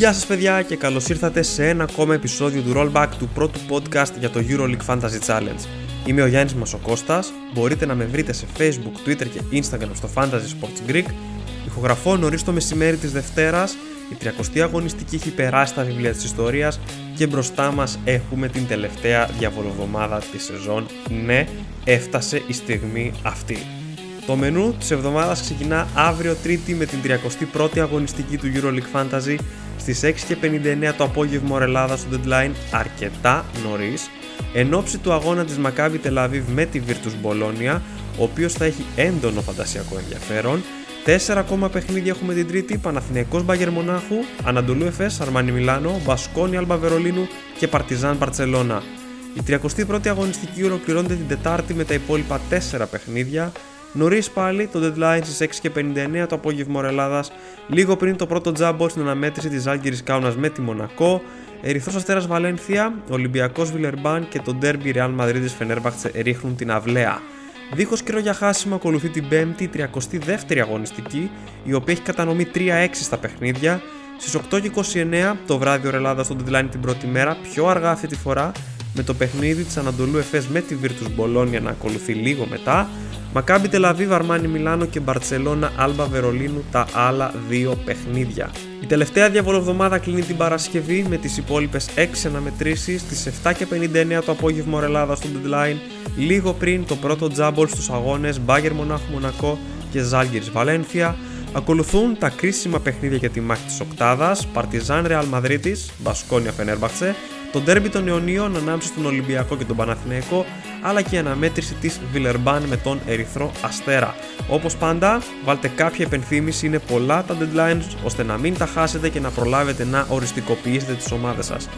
Γεια σας παιδιά και καλώς ήρθατε σε ένα ακόμα επεισόδιο του Rollback του πρώτου podcast για το EuroLeague Fantasy Challenge. Είμαι ο Γιάννης Μασοκώστας, μπορείτε να με βρείτε σε Facebook, Twitter και Instagram στο Fantasy Sports Greek. Ηχογραφώ νωρίς το μεσημέρι της Δευτέρας, η 30η αγωνιστική έχει περάσει τα βιβλία της ιστορίας και μπροστά μας έχουμε την τελευταία διαβολοβδομάδα της σεζόν. Ναι, έφτασε η στιγμή αυτή. Το μενού της εβδομάδας ξεκινά αύριο Τρίτη με την 31η αγωνιστική του EuroLeague Fantasy στις 6.59 το απόγευμα ωρελάδα στο deadline αρκετά νωρίς, εν ώψη του αγώνα της Maccabi Tel με τη Virtus Bologna, ο οποίος θα έχει έντονο φαντασιακό ενδιαφέρον. Τέσσερα ακόμα παιχνίδια έχουμε την Τρίτη: Παναθηναϊκός Μπάγκερ Μονάχου, Ανατολού Εφές, Αρμάνι Μιλάνο, Μπασκόνι Αλμπα Βερολίνου και Παρτιζάν Μπαρτσελώνα. Η 31η αγωνιστική ολοκληρώνεται την Τετάρτη με τα υπόλοιπα 4 παιχνίδια, Νωρίς πάλι το deadline στις 6.59 το απόγευμα Ορελάδα, λίγο πριν το πρώτο τζάμπο στην αναμέτρηση της Άλγηρη Κάουνας με τη Μονακό, Ερυθρός Αστέρας Βαλένθια, Ολυμπιακός Βιλερμπάν και το Derby Real Madrid Φενέρμπαχτσε ρίχνουν την αυλαία. Δίχως καιρό για χάσιμο ακολουθεί την 5η 32η αγωνιστική, η οποία έχει κατανομή 3-6 στα παιχνίδια. Στις 8.29 το βράδυ Ορελάδα στο deadline την πρώτη μέρα, πιο αργά αυτή τη φορά, με το παιχνίδι της Ανατολού Εφές με τη Virtus Bologna να ακολουθεί λίγο μετά. Μακάμπι Τελαβίβ, Αρμάνι Μιλάνο και Μπαρτσελώνα Άλμπα Βερολίνου τα άλλα δύο παιχνίδια. Η τελευταία διαβολοβδομάδα κλείνει την Παρασκευή με τις υπόλοιπες 6 αναμετρήσεις στις 7.59 το απόγευμα ορελάδα στο deadline λίγο πριν το πρώτο τζάμπολ στους αγώνες Μπάγκερ Μονάχου Μονακό και Ζάλγκυρς Βαλένθια Ακολουθούν τα κρίσιμα παιχνίδια για τη μάχη της Οκτάδας, Παρτιζάν Ρεάλ Μαδρίτης, Μπασκόνια Φενέρμπαξε, το ντέρμπι των Ιωνίων ανάμεσα στον Ολυμπιακό και τον Παναθηναϊκό, αλλά και η αναμέτρηση της Βιλερμπάν με τον Ερυθρό Αστέρα. Όπως πάντα, βάλτε κάποια επενθύμηση, είναι πολλά τα deadlines ώστε να μην τα χάσετε και να προλάβετε να οριστικοποιήσετε τις ομάδες σας.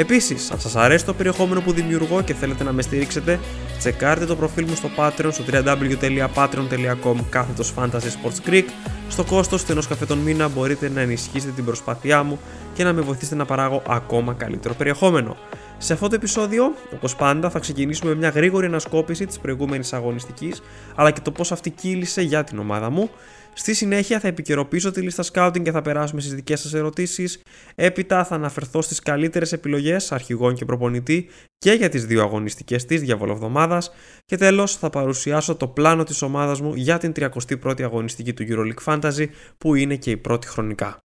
Επίσης, αν σας αρέσει το περιεχόμενο που δημιουργώ και θέλετε να με στηρίξετε, τσεκάρτε το προφίλ μου στο Patreon στο www.patreon.com κάθετος Fantasy Sports Greek. Στο κόστος του ενός καφέ τον μήνα μπορείτε να ενισχύσετε την προσπάθειά μου και να με βοηθήσετε να παράγω ακόμα καλύτερο περιεχόμενο. Σε αυτό το επεισόδιο, όπως πάντα, θα ξεκινήσουμε με μια γρήγορη ανασκόπηση της προηγούμενης αγωνιστικής, αλλά και το πώς αυτή κύλησε για την ομάδα μου. Στη συνέχεια θα επικαιροποιήσω τη λίστα scouting και θα περάσουμε στις δικές σας ερωτήσεις. Έπειτα θα αναφερθώ στις καλύτερες επιλογές αρχηγών και προπονητή και για τις δύο αγωνιστικές της διαβολοβδομάδας. Και τέλος θα παρουσιάσω το πλάνο της ομάδας μου για την 31η αγωνιστική του EuroLeague Fantasy, που είναι και η πρώτη χρονικά.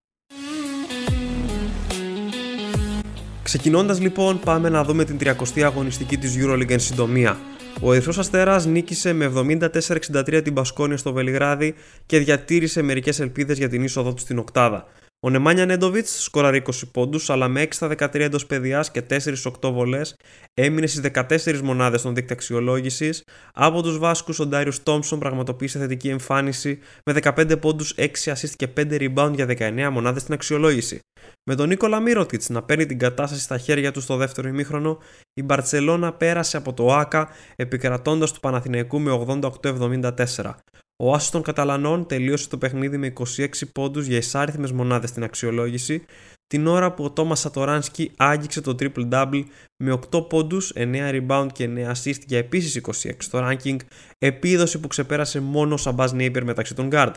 Ξεκινώντας λοιπόν, πάμε να δούμε την 30η αγωνιστική της Euroleague εν συντομία. Ο Ερυθρό Αστέρας νίκησε με 74-63 την Πασκόνια στο Βελιγράδι και διατήρησε μερικές ελπίδες για την είσοδο του στην Οκτάδα. Ο Νεμάνια Νέντοβιτς σκόραρε 20 πόντους, αλλά με 6 στα 13 εντός παιδιάς και 4-8 βολές έμεινε στις 14 μονάδες των δείκτη αξιολόγηση. Από τους Βάσκους, ο Ντάριο Τόμψον πραγματοποίησε θετική εμφάνιση με 15 πόντους, 6 assist και 5 rebound για 19 μονάδες στην αξιολόγηση. Με τον Νίκολα Μύρωτιτς να παίρνει την κατάσταση στα χέρια του στο δεύτερο ημίχρονο, η Μπαρσελόνα πέρασε από το ΆΚΑ επικρατώντας του Παναθηναϊκού με 88-74. Ο άσο των Καταλανών τελείωσε το παιχνίδι με 26 πόντους για εισάριθμες μονάδες στην αξιολόγηση, την ώρα που ο Τόμας Σατοράνσκι άγγιξε το triple-double με 8 πόντους, 9 rebound και 9 assist για επίσης 26 στο ranking, επίδοση που ξεπέρασε μόνο ο Σαμπάς Νέιπερ μεταξύ των guard.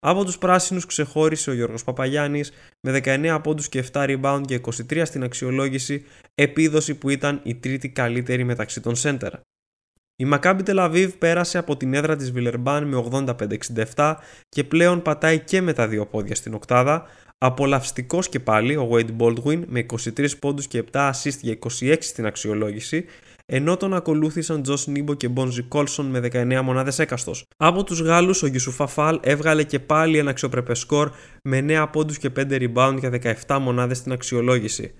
Από τους πράσινους ξεχώρισε ο Γιώργος Παπαγιάννης με 19 πόντους και 7 rebound και 23 στην αξιολόγηση, επίδοση που ήταν η τρίτη καλύτερη μεταξύ των center. Η Maccabi Tel Aviv πέρασε από την έδρα της Βιλερμπάν με 85-67 και πλέον πατάει και με τα δύο πόδια στην οκτάδα. Απολαυστικός και πάλι ο Wade Baldwin με 23 πόντους και 7 assist για 26 στην αξιολόγηση ενώ τον ακολούθησαν Τζος Νίμπο και Μπόνζι Κόλσον με 19 μονάδες έκαστος. Από τους Γάλλους ο Γιουσουφά Φαλ έβγαλε και πάλι ένα αξιοπρεπές σκορ με 9 πόντους και 5 rebound για 17 μονάδες στην αξιολόγηση.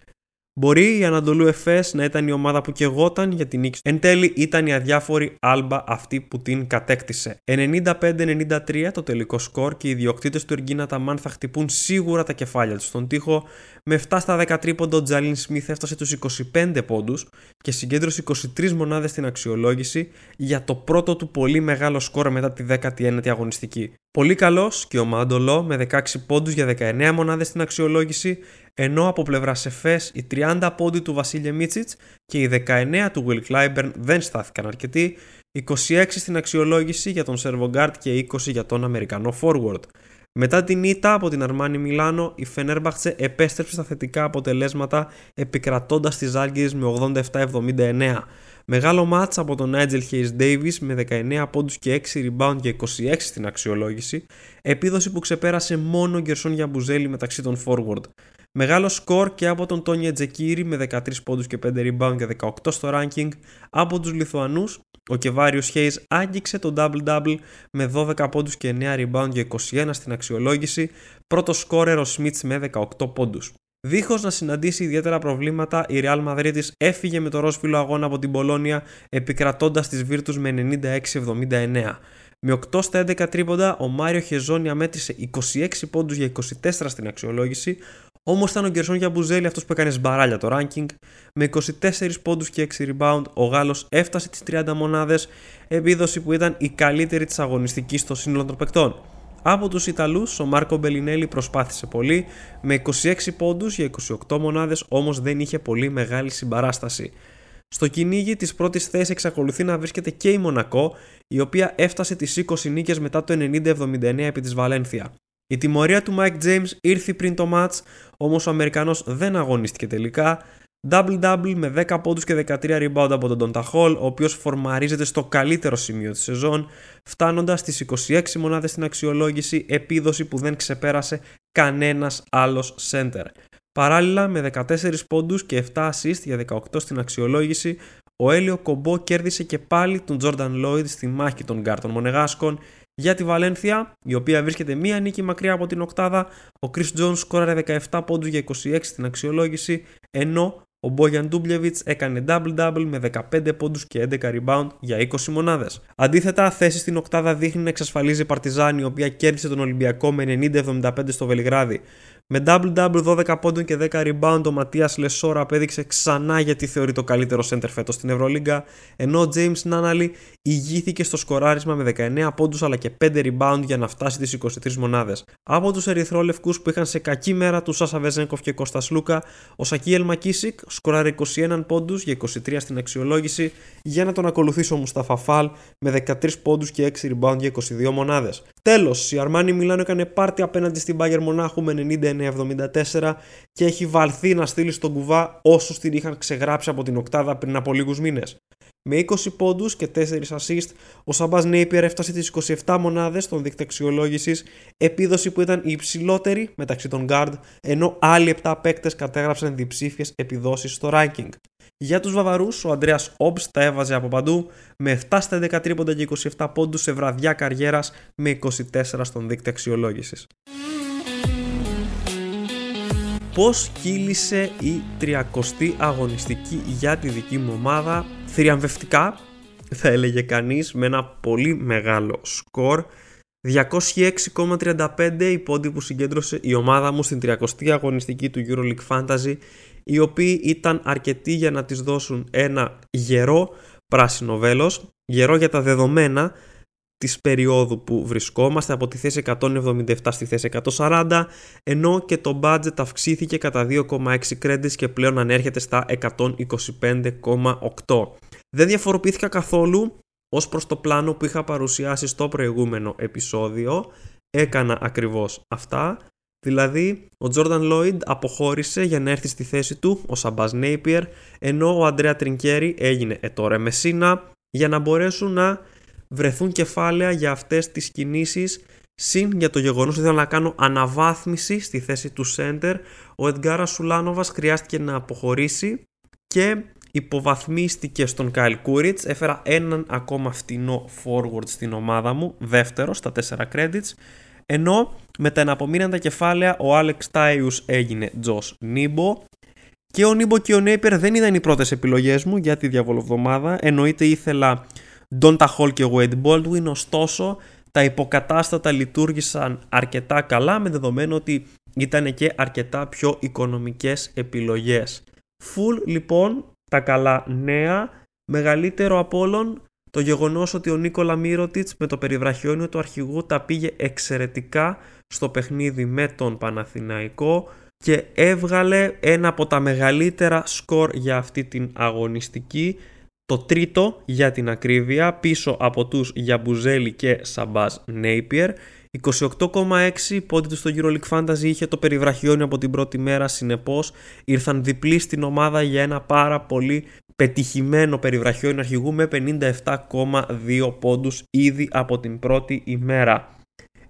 Μπορεί η Ανατολού Εφές να ήταν η ομάδα που κεγόταν για την νίκη. Εν τέλει ήταν η αδιάφορη Άλμπα αυτή που την κατέκτησε. 95-93 το τελικό σκορ και οι ιδιοκτήτε του Εργίνα Ταμάν θα χτυπούν σίγουρα τα κεφάλια τους στον τοίχο. Με 7 στα 10 τρίποντο, ο Τζαλίν Σμιθ έφτασε τους 25 πόντους και συγκέντρωσε 23 μονάδες στην αξιολόγηση για το πρώτο του πολύ μεγάλο σκορ μετά τη 19η αγωνιστική. Πολύ καλός και ο Μάντολο με 16 πόντους για 19 μονάδες στην αξιολόγηση ενώ από πλευρά Εφές οι 30 πόντι του Βασίλια Μίτσιτς και οι 19 του Will Clyburn δεν στάθηκαν αρκετοί, 26 στην αξιολόγηση για τον Servo Guard και 20 για τον Αμερικανό Forward. Μετά την ήττα από την Αρμάνι Μιλάνο, η Φενέρμπαχτσε επέστρεψε στα θετικά αποτελέσματα επικρατώντας τις Ζάλγκυρες με 87-79. Μεγάλο μάτς από τον Nigel Hayes Davis με 19 πόντους και 6 rebound και 26 στην αξιολόγηση, επίδοση που ξεπέρασε μόνο ο Γκερσόν Γιαμπουζέλη μεταξύ των forward. Μεγάλο σκορ και από τον Τόνια Τζεκίρι με 13 πόντους και 5 rebound και 18 στο ranking. Από τους Λιθουανούς, ο Κεβάριος Hayes άγγιξε το double-double με 12 πόντους και 9 rebound και 21 στην αξιολόγηση, πρώτος σκόρερ ο Σμίτς με 18 πόντους. Δίχως να συναντήσει ιδιαίτερα προβλήματα, η Real Madrid έφυγε με το ρόσφυλο αγώνα από την Πολώνια, επικρατώντας τις Βίρτου με 96-79. Με 8 στα 11 τρίποντα, ο Μάριο Χεζόνια μέτρησε 26 πόντους για 24 στην αξιολόγηση, Όμως ήταν ο Γκερσόν Γιαμπουζέλη αυτός που έκανε σμπαράλια το ranking. Με 24 πόντους και 6 rebound, ο Γάλλος έφτασε τις 30 μονάδες, επίδοση που ήταν η καλύτερη της αγωνιστική στο σύνολο των παικτών. Από τους Ιταλούς, ο Μάρκο Μπελινέλη προσπάθησε πολύ, με 26 πόντους για 28 μονάδες όμως δεν είχε πολύ μεγάλη συμπαράσταση. Στο κυνήγι της πρώτης θέσης εξακολουθεί να βρίσκεται και η Μονακό, η οποία έφτασε τις 20 νίκες μετά το 90-79 επί της Βαλένθια. Η τιμωρία του Mike James ήρθε πριν το match, όμως ο Αμερικανός δεν αγωνίστηκε τελικά, Double-double με 10 πόντους και 13 rebound από τον Donta Hall, ο οποίος φορμαρίζεται στο καλύτερο σημείο της σεζόν, φτάνοντας στις 26 μονάδες στην αξιολόγηση, επίδοση που δεν ξεπέρασε κανένας άλλος center. Παράλληλα με 14 πόντους και 7 assist για 18 στην αξιολόγηση, ο Έλιο Κομπό κέρδισε και πάλι τον Jordan Lloyd στη μάχη των γκάρτων Μονεγάσκων για τη Βαλένθια, η οποία βρίσκεται μία νίκη μακριά από την οκτάδα. Ο Chris Jones σκόραρε 17 πόντους για 26 στην αξιολόγηση, ενώ ο Μπόγιαν Ντούμπλεβιτς έκανε double-double με 15 πόντους και 11 rebound για 20 μονάδες. Αντίθετα, θέση στην οκτάδα δείχνει να εξασφαλίζει η Παρτιζάνη, η οποία κέρδισε τον Ολυμπιακό με 90-75 στο Βελιγράδι. Με double-double 12 πόντων και 10 rebound, ο Ματίας Λεσόρα απέδειξε ξανά γιατί θεωρεί το καλύτερο center φέτος στην Ευρωλίγκα, ενώ ο James Νάναλι ηγήθηκε στο σκοράρισμα με 19 πόντους αλλά και 5 rebound για να φτάσει στι 23 μονάδες. Από τους Ερυθρόλευκους που είχαν σε κακή μέρα τους Σάσα Βεζέγκοφ και Κώστας Λούκα, ο Σακίελ Μακίσικ σκοράρει 21 πόντους για 23 στην αξιολόγηση, για να τον ακολουθήσει ο Μουσταφα Φάλ με 13 πόντους και 6 rebound για 22 μονάδες. Τέλος, η Αρμάνι Μιλάνο έκανε πάρτι απέναντι στην Bayern Μονάχου με 99-74 και έχει βαλθεί να στείλει στον κουβά όσους την είχαν ξεγράψει από την οκτάδα πριν από λίγους μήνες. Με 20 πόντους και 4 assist, ο Σαμπάς Νέιπιερ έφτασε στι 27 μονάδες στον δείκτη αξιολόγησης, επίδοση που ήταν η υψηλότερη μεταξύ των guard, ενώ άλλοι 7 παίκτες κατέγραψαν διψήφιες επιδόσεις στο ranking. Για τους Βαβαρούς, ο Ανδρέας Όμπς τα έβαζε από παντού με 7 στα 11 τρίποντα και 27 πόντους σε βραδιά καριέρας με 24 στον δείκτη αξιολόγησης. Πώς κύλησε η 30η αγωνιστική για τη δική μου ομάδα. Θριαμβευτικά θα έλεγε κανείς με ένα πολύ μεγάλο σκορ. 206,35 η πόντι που συγκέντρωσε η ομάδα μου στην 30η αγωνιστική του EuroLeague Fantasy οι οποίοι ήταν αρκετοί για να τις δώσουν ένα γερό πράσινο βέλος, γερό για τα δεδομένα της περίοδου που βρισκόμαστε από τη θέση 177 στη θέση 140 ενώ και το budget αυξήθηκε κατά 2,6 credits και πλέον ανέρχεται στα 125,8. Δεν διαφοροποιήθηκα καθόλου ως προς το πλάνο που είχα παρουσιάσει στο προηγούμενο επεισόδιο. Έκανα ακριβώς αυτά Δηλαδή, ο Τζόρνταν Λόιντ αποχώρησε για να έρθει στη θέση του ο Σαμπάς Νέιπιερ, ενώ ο Αντρέα Τρινκέρι έγινε ετόρε Μεσίνα για να μπορέσουν να βρεθούν κεφάλαια για αυτές τις κινήσεις Συν για το γεγονός ότι ήθελα να κάνω αναβάθμιση στη θέση του center, ο Εντγκάρα Σουλάνοβας χρειάστηκε να αποχωρήσει και υποβαθμίστηκε στον Κάιλ Κούριτς. Έφερα έναν ακόμα φτηνό forward στην ομάδα μου, δεύτερο στα 4 credits ενώ με τα εναπομείναντα κεφάλαια ο Άλεξ Τάιους έγινε Τζος Νίμπο και ο Νίμπο και ο Νέιπερ δεν ήταν οι πρώτες επιλογές μου για τη διαβολοβδομάδα. Εννοείται ήθελα Ντόντα Χολ και Wade Baldwin ωστόσο τα υποκατάστατα λειτουργήσαν αρκετά καλά με δεδομένο ότι ήταν και αρκετά πιο οικονομικές επιλογές. Full λοιπόν τα καλά νέα, μεγαλύτερο από όλων το γεγονός ότι ο Νίκολα Μύρωτιτς με το περιβραχιόνιο του αρχηγού τα πήγε εξαιρετικά στο παιχνίδι με τον Παναθηναϊκό και έβγαλε ένα από τα μεγαλύτερα σκορ για αυτή την αγωνιστική το τρίτο για την ακρίβεια πίσω από τους Γιαμπουζέλη και Σαμπάς Νέιπιερ 28,6 πόντι τους στο EuroLeague Fantasy είχε το περιβραχιόνιο από την πρώτη μέρα συνεπώς ήρθαν διπλή στην ομάδα για ένα πάρα πολύ πετυχημένο περιβραχιόνιο αρχηγού με 57,2 πόντους ήδη από την πρώτη ημέρα.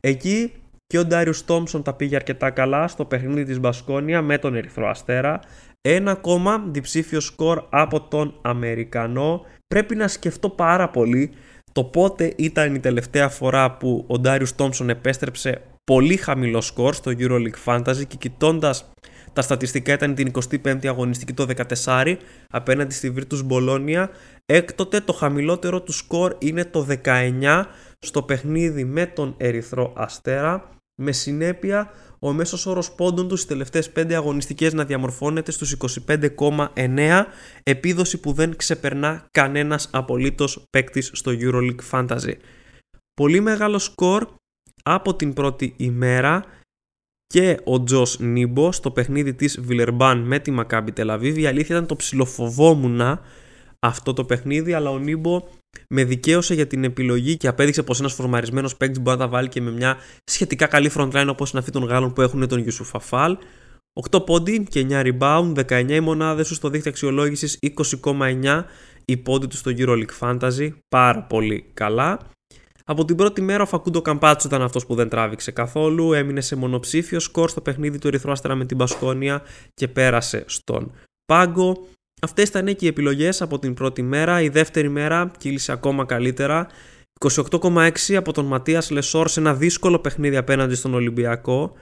Εκεί και ο Ντάριους Τόμψον τα πήγε αρκετά καλά στο παιχνίδι της Μπασκόνια με τον Ερυθρό Αστέρα. Ένα ακόμα διψήφιο σκορ από τον Αμερικανό. Πρέπει να σκεφτώ πάρα πολύ το πότε ήταν η τελευταία φορά που ο Ντάριους Τόμψον επέστρεψε πολύ χαμηλό σκορ στο EuroLeague Fantasy και κοιτώντας τα στατιστικά ήταν την 25η αγωνιστική το 14 απέναντι στη Virtus Bologna. Έκτοτε το χαμηλότερο του σκορ είναι το 19 στο παιχνίδι με τον Ερυθρό Αστέρα με συνέπεια ο μέσος όρος πόντων τους στις τελευταίες 5 αγωνιστικές να διαμορφώνεται στους 25,9 επίδοση που δεν ξεπερνά κανένας απολύτως παίκτης στο EuroLeague Fantasy. Πολύ μεγάλο σκορ από την πρώτη ημέρα και ο Τζος Νίμπο στο παιχνίδι της Βιλερμπάν με τη Μακάμπι Τελαβίβ. Η αλήθεια ήταν το ψιλοφοβόμουνα αυτό το παιχνίδι, αλλά ο Νίμπο με δικαίωσε για την επιλογή και απέδειξε πως ένας φορμαρισμένος παίκτης μπορεί να τα βάλει και με μια σχετικά καλή frontline όπως είναι αυτή των Γάλλων που έχουν τον Γιουσουφ Αφάλ. 8 πόντι και 9 rebound, 19 οι μονάδες τους στο δίκτυο αξιολόγησης, 20,9 η πόντι τους στο EuroLeague Fantasy. Πάρα πολύ καλά. Από την πρώτη μέρα ο Φακούντο Καμπάτσο ήταν αυτός που δεν τράβηξε καθόλου. Έμεινε σε μονοψήφιο σκορ στο παιχνίδι του Ερυθρού Άστερα με την Πασκόνια και πέρασε στον πάγκο. Αυτές ήταν και οι επιλογές από την πρώτη μέρα. Η δεύτερη μέρα κύλησε ακόμα καλύτερα. 28,6 από τον Ματίας Λεσόρ σε ένα δύσκολο παιχνίδι απέναντι στον Ολυμπιακό.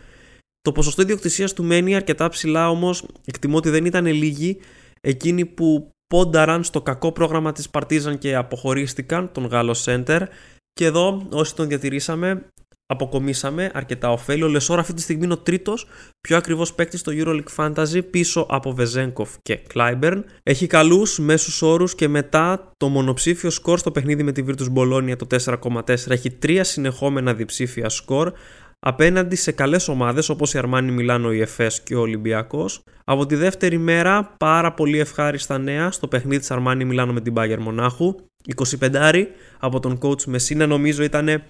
Το ποσοστό ιδιοκτησίας του μένει αρκετά ψηλά όμως εκτιμώ ότι δεν ήταν λίγοι εκείνοι που πόνταραν στο κακό πρόγραμμα της Παρτίζαν και αποχωρίστηκαν τον Γάλλο σέντερ και εδώ όσοι τον διατηρήσαμε αποκομίσαμε αρκετά οφέλη. Ο Λεσόρ αυτή τη στιγμή είναι ο τρίτος πιο ακριβώ παίκτης στο EuroLeague Fantasy πίσω από Βεζέγκοφ και Κλάιμπερν. Έχει καλούς μέσους όρους και μετά το μονοψήφιο σκορ στο παιχνίδι με τη Virtus Bologna το 4,4 έχει τρία συνεχόμενα διψήφια σκορ απέναντι σε καλές ομάδες όπως η Αρμάνι Μιλάνο, η ΕΦΕΣ και ο Ολυμπιακός. Από τη δεύτερη μέρα πάρα πολύ ευχάριστα νέα στο παιχνίδι της Αρμάνι Μιλάνο με την Bayern Μονάχου. 25 από τον coach Μεσίνα νομίζω ήταν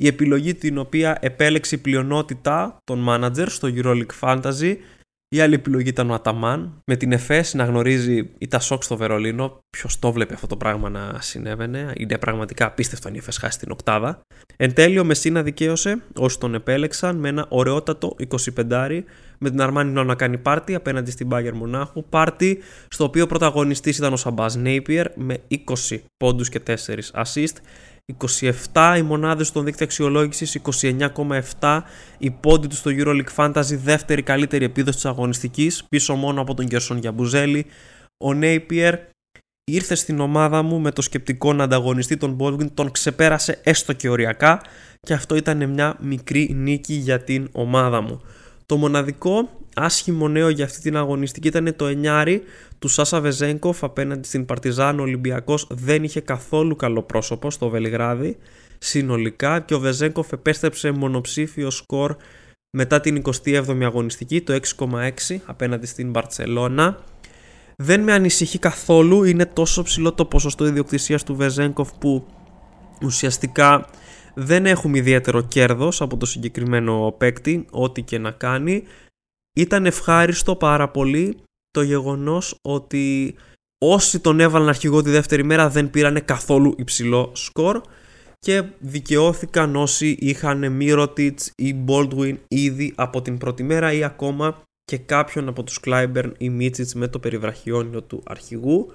η επιλογή την οποία επέλεξε η πλειονότητα των manager στο EuroLeague Fantasy. Η άλλη επιλογή ήταν ο Αταμάν. Με την ΕΦΕΣ να γνωρίζει η Τασόκ στο Βερολίνο. Ποιος το βλέπει αυτό το πράγμα να συνέβαινε. Είναι πραγματικά απίστευτο αν η ΕΦΕΣ χάσει την οκτάδα. Εν τέλει, ο Μεσίνα δικαίωσε όσοι τον επέλεξαν με ένα ωραιότατο 25 με την Αρμάνι να κάνει πάρτι απέναντι στην Bayern Μονάχου. Πάρτι στο οποίο πρωταγωνιστής ήταν ο Σαμπάζ Νέιπιερ με 20 πόντους και 4 assist 27 οι μονάδες στον δίκτυο αξιολόγησης, 29,7 η πόντι τους στο EuroLeague Fantasy, δεύτερη καλύτερη επίδοση της αγωνιστικής, πίσω μόνο από τον Κερσόν Γιαμπουζέλη. Ο Νέιπιερ ήρθε στην ομάδα μου με το σκεπτικό να ανταγωνιστεί τον Baldwin, τον ξεπέρασε έστω και οριακά και αυτό ήταν μια μικρή νίκη για την ομάδα μου. Το μοναδικό άσχημο νέο για αυτή την αγωνιστική ήταν το εννιάρι του Σάσα Βεζέγκοφ απέναντι στην Παρτιζάν. Ο Ολυμπιακός δεν είχε καθόλου καλό πρόσωπο στο Βελιγράδι συνολικά και ο Βεζέγκοφ επέστρεψε μονοψήφιο σκορ μετά την 27η αγωνιστική, το 6,6 απέναντι στην Μπαρτσελώνα. Δεν με ανησυχεί καθόλου, είναι τόσο ψηλό το ποσοστό ιδιοκτησίας του Βεζέγκοφ που ουσιαστικά δεν έχουμε ιδιαίτερο κέρδος από το συγκεκριμένο παίκτη, ό,τι και να κάνει. Ήταν ευχάριστο πάρα πολύ το γεγονός ότι όσοι τον έβαλαν αρχηγό τη δεύτερη μέρα δεν πήραν καθόλου υψηλό σκορ και δικαιώθηκαν όσοι είχαν Μύρωτιτς ή Baldwin ήδη από την πρώτη μέρα ή ακόμα και κάποιον από τους Κλάιμπερν ή Μίτσιτς με το περιβραχιόνιο του αρχηγού.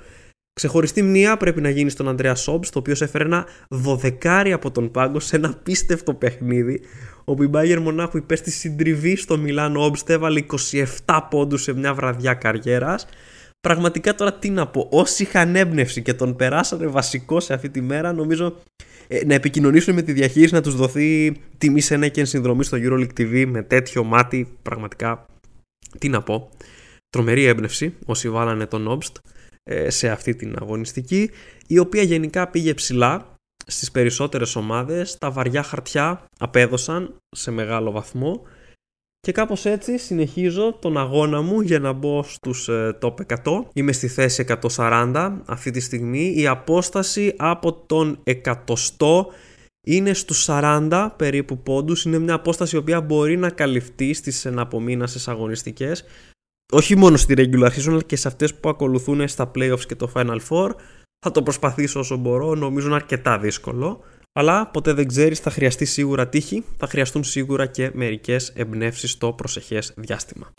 Ξεχωριστή μνήμα πρέπει να γίνει στον Ανδρέα Σόμπς, το οποίος έφερε ένα δωδεκάρι από τον πάγκο σε ένα πίστευτο παιχνίδι, όπου η Bayern Μονάχου υπέστη συντριβή στο Μιλάνο Όμπστ, έβαλε 27 πόντους σε μια βραδιά καριέρας. Πραγματικά τώρα τι να πω, όσοι είχαν έμπνευση και τον περάσανε βασικό σε αυτή τη μέρα, νομίζω ε, να επικοινωνήσουν με τη διαχείριση, να τους δοθεί τιμή σε ένα και συνδρομή στο EuroLeague TV με τέτοιο μάτι, πραγματικά τι να πω. Τρομερή έμπνευση όσοι βάλανε τον Obst. Ε, σε αυτή την αγωνιστική η οποία γενικά πήγε ψηλά στις περισσότερες ομάδες τα βαριά χαρτιά απέδωσαν σε μεγάλο βαθμό και κάπως έτσι συνεχίζω τον αγώνα μου για να μπω στους ε, top 100. Είμαι στη θέση 140 αυτή τη στιγμή. Η απόσταση από τον 100 είναι στους 40 περίπου πόντους, είναι μια απόσταση η οποία μπορεί να καλυφθεί στις εναπομείνασες αγωνιστικές όχι μόνο στη regular season αλλά και σε αυτές που ακολουθούν στα playoffs και το Final Four θα το προσπαθήσω όσο μπορώ, νομίζω είναι αρκετά δύσκολο αλλά ποτέ δεν ξέρεις θα χρειαστεί σίγουρα τύχη, θα χρειαστούν σίγουρα και μερικές εμπνεύσεις στο προσεχές διάστημα.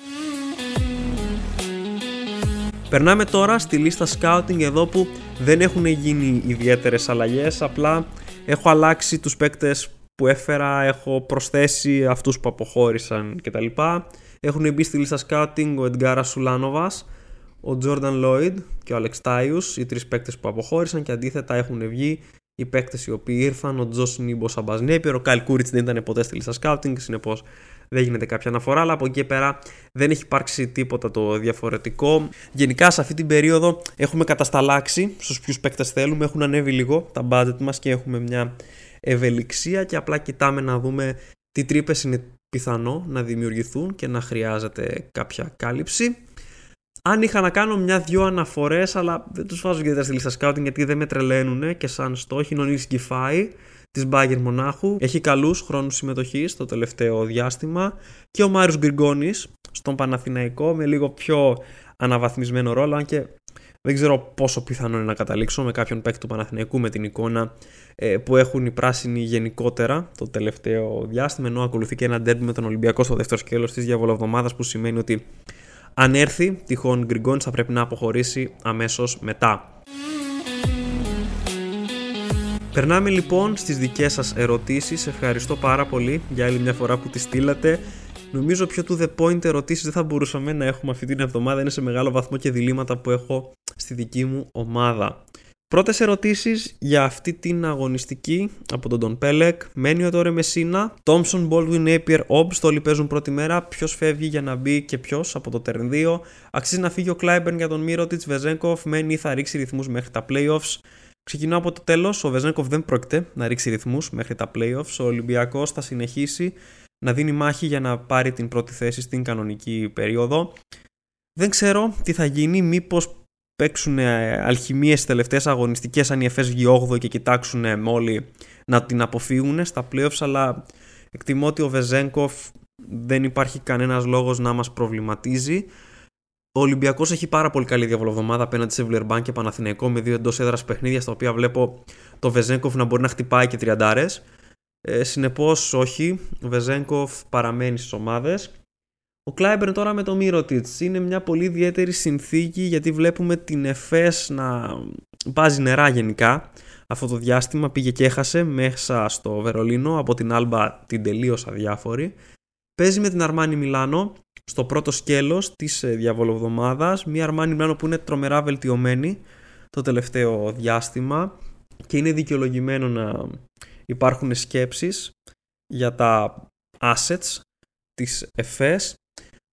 Περνάμε τώρα στη λίστα scouting εδώ που δεν έχουν γίνει ιδιαίτερες αλλαγές, απλά έχω αλλάξει τους παίκτες που έφερα, έχω προσθέσει αυτούς που αποχώρησαν κτλ. Έχουν μπει στη λίστα scouting ο Εντγκάρα Σουλάνοβας, ο Τζόρνταν Λόιντ και ο Αλεξ Τάιους, οι τρεις παίκτες που αποχώρησαν και αντίθετα έχουν βγει οι παίκτες οι οποίοι ήρθαν, ο Τζος Νίμπο, ο Σαμπάζ Νέιπιερ, ο Κάιλ Κούριτς δεν ήταν ποτέ στη λίστα scouting, συνεπώς δεν γίνεται κάποια αναφορά, αλλά από εκεί και πέρα δεν έχει υπάρξει τίποτα το διαφορετικό. Γενικά σε αυτή την περίοδο έχουμε κατασταλάξει στους ποιους παίκτες θέλουμε, έχουν ανέβει λίγο τα budget μας και έχουμε μια ευελιξία και απλά κοιτάμε να δούμε τι τρύπες είναι πιθανό να δημιουργηθούν και να χρειάζεται κάποια κάλυψη. Αν είχα να κάνω μια-δυο αναφορές, αλλά δεν τους βάζω ιδιαίτερα στη λίστα scouting γιατί δεν με τρελαίνουν και σαν στόχοι. Είναι ο Νίλ Γκυφάη της Μπάγκερ Μονάχου. Έχει καλούς χρόνους συμμετοχής στο τελευταίο διάστημα. Και ο Μάριο Γκριγκόνης στον Παναθηναϊκό με λίγο πιο αναβαθμισμένο ρόλο. Αν και δεν ξέρω πόσο πιθανό είναι να καταλήξω με κάποιον παίκτη του Παναθηναϊκού με την εικόνα ε, που έχουν οι πράσινοι γενικότερα το τελευταίο διάστημα. Ενώ ακολουθεί και ένα ντέρμπι με τον Ολυμπιακό στο δεύτερο σκέλος της διαβολοβδομάδας που σημαίνει ότι αν έρθει τυχόν Γκριγκόνη θα πρέπει να αποχωρήσει αμέσως μετά. Περνάμε λοιπόν στις δικές σας ερωτήσεις. Ευχαριστώ πάρα πολύ για άλλη μια φορά που τις στείλατε. Νομίζω πιο to the point ερωτήσεις δεν θα μπορούσαμε να έχουμε αυτή την εβδομάδα. Είναι σε μεγάλο βαθμό και διλήμματα που έχω στη δική μου ομάδα. Πρώτες ερωτήσεις για αυτή την αγωνιστική από τον Τον Πέλεκ. Μένει ο Τόρε Μεσίνα, Τόμσον, Baldwin, Napier, Obbs. Όλοι παίζουν πρώτη μέρα. Ποιος φεύγει για να μπει και ποιος από το Turn 2. Αξίζει να φύγει ο Κλάιμπερν για τον Μύρωτιτς. Βεζέγκοφ μένει ή θα ρίξει ρυθμούς μέχρι τα playoffs. Ξεκινάω από το τέλος. Ο Βεζέγκοφ δεν πρόκειται να ρίξει ρυθμούς μέχρι τα playoffs. Ο Ολυμπιακός θα συνεχίσει να δίνει μάχη για να πάρει την πρώτη θέση στην κανονική περίοδο. Δεν ξέρω τι θα γίνει, μήπως παίξουν ε, αλχημίες στις τελευταίες αγωνιστικές αν η ΕΦΕΣ βγει 8 και κοιτάξουν όλοι να την αποφύγουν στα playoffs αλλά εκτιμώ ότι ο Βεζέγκοφ δεν υπάρχει κανένας λόγος να μας προβληματίζει ο Ολυμπιακός έχει πάρα πολύ καλή διαβολοβδομάδα απέναντι σε Βλερμπάν και Παναθηναϊκό με δύο εντός έδρας παιχνίδια στα οποία βλέπω το Βεζέγκοφ να μπορεί να χτυπάει και τριαντάρες. Ε, Συνεπώς, όχι. Ο Βεζέγκοφ παραμένει στις ομάδες. Ο Κλάιμπερν τώρα με το Μύρωτιτς είναι μια πολύ ιδιαίτερη συνθήκη γιατί βλέπουμε την ΕΦΕΣ να βάζει νερά γενικά αυτό το διάστημα πήγε και έχασε μέσα στο Βερολίνο από την Άλμπα την τελείως αδιάφορη παίζει με την Αρμάνι Μιλάνο στο πρώτο σκέλος της ε, διαβολοβδομάδας μια Αρμάνι Μιλάνο που είναι τρομερά βελτιωμένη το τελευταίο διάστημα και είναι δικαιολογημένο να υπάρχουν σκέψεις για τα assets της ΕΦΕΣ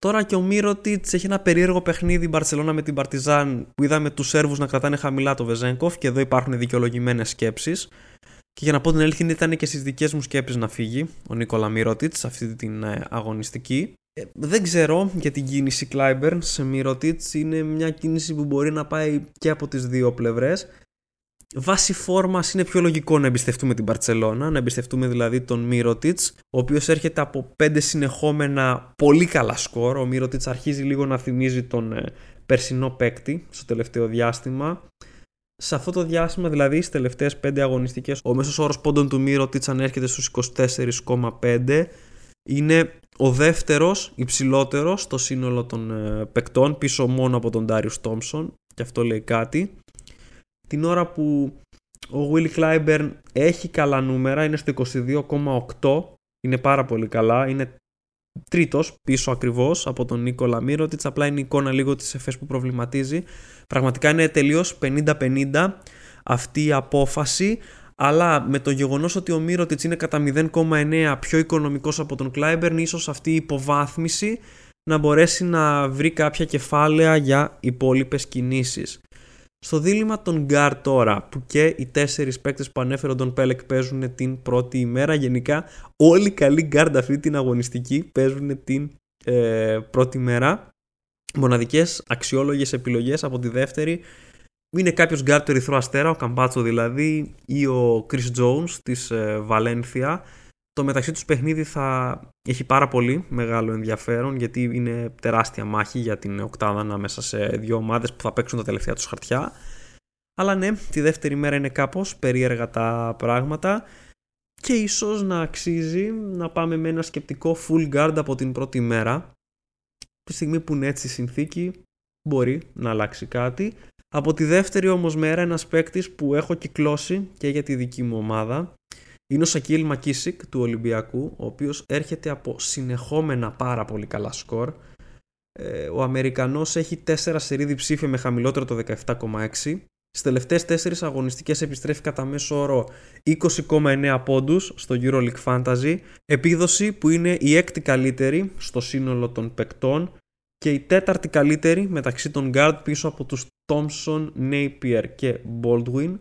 Τώρα και ο Μύρωτιτ έχει ένα περίεργο παιχνίδι Μπαρσελόνα με την Παρτιζάν που είδαμε τους Σέρβους να κρατάνε χαμηλά το Βεζέγκοφ και εδώ υπάρχουν δικαιολογημένες σκέψεις. Και για να πω την αλήθεια, ήταν και στις δικές μου σκέψεις να φύγει ο Νίκολα Μύρωτιτ σε αυτή την ε, αγωνιστική. Ε, δεν ξέρω για την κίνηση Κλάιμπερν σε Μύρωτιτ. Είναι μια κίνηση που μπορεί να πάει και από τις δύο πλευρές βάση φόρμα είναι πιο λογικό να εμπιστευτούμε την Παρσελώνα, να εμπιστευτούμε δηλαδή τον Μύρωτιτ, ο οποίος έρχεται από πέντε συνεχόμενα πολύ καλά σκορ. Ο Μύρωτιτ αρχίζει λίγο να θυμίζει τον ε, περσινό παίκτη στο τελευταίο διάστημα. Σε αυτό το διάστημα, δηλαδή στις τελευταίες 5 αγωνιστικές, ο μέσος όρος πόντων του Μύρωτιτ ανέρχεται στους 24,5. Είναι ο δεύτερος υψηλότερος στο σύνολο των ε, παικτών, πίσω μόνο από τον Ντάριου Τόμψον, και αυτό λέει κάτι την ώρα που ο Will Clyburn έχει καλά νούμερα, είναι στο 22,8, είναι πάρα πολύ καλά, είναι τρίτος πίσω ακριβώς από τον Νίκολα Μύρωτιτς, απλά είναι η εικόνα λίγο της εφές που προβληματίζει. Πραγματικά είναι τελείως 50-50 αυτή η απόφαση, αλλά με το γεγονός ότι ο Μύρωτιτς είναι κατά 0,9 πιο οικονομικός από τον Clyburn, ίσως αυτή η υποβάθμιση να μπορέσει να βρει κάποια κεφάλαια για υπόλοιπες κινήσεις. Στο δίλημα των Γκάρ τώρα, που και οι τέσσερις παίκτες που ανέφερε τον Πέλεκ παίζουν την πρώτη ημέρα, γενικά όλοι οι καλοί Γκάρντ αυτή την αγωνιστική παίζουν την ε, πρώτη μέρα. Μοναδικές αξιόλογες επιλογές από τη δεύτερη είναι κάποιος γκάρ του Ερυθρού Αστέρα, ο Καμπάτσο δηλαδή, ή ο Chris Jones της ε, Βαλένθια. Το μεταξύ τους παιχνίδι θα έχει πάρα πολύ μεγάλο ενδιαφέρον γιατί είναι τεράστια μάχη για την οκτάδα ανάμεσα σε δύο ομάδες που θα παίξουν τα τελευταία τους χαρτιά. Αλλά ναι, τη δεύτερη μέρα είναι κάπως περίεργα τα πράγματα και ίσως να αξίζει να πάμε με ένα σκεπτικό full guard από την πρώτη μέρα. Τη στιγμή που είναι έτσι η συνθήκη μπορεί να αλλάξει κάτι. Από τη δεύτερη όμως μέρα ένας παίκτης που έχω κυκλώσει και για τη δική μου ομάδα είναι ο Σακίλ Μακίσικ του Ολυμπιακού, ο οποίος έρχεται από συνεχόμενα πάρα πολύ καλά σκορ. Ε, ο Αμερικανός έχει 4 σερίδι ψήφια με χαμηλότερο το 17,6 Στις τελευταίες 4 αγωνιστικές επιστρέφει κατά μέσο όρο 20,9 πόντους στο EuroLeague Fantasy, επίδοση που είναι η έκτη καλύτερη στο σύνολο των παικτών και η τέταρτη καλύτερη μεταξύ των guard πίσω από τους Thompson, Napier και Baldwin.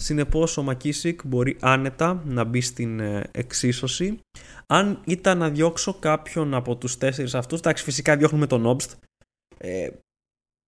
Συνεπώς ο Μακίσικ μπορεί άνετα να μπει στην ε, εξίσωση. Αν ήταν να διώξω κάποιον από τους τέσσερις αυτούς, εντάξει φυσικά διώχνουμε τον Obst, ε,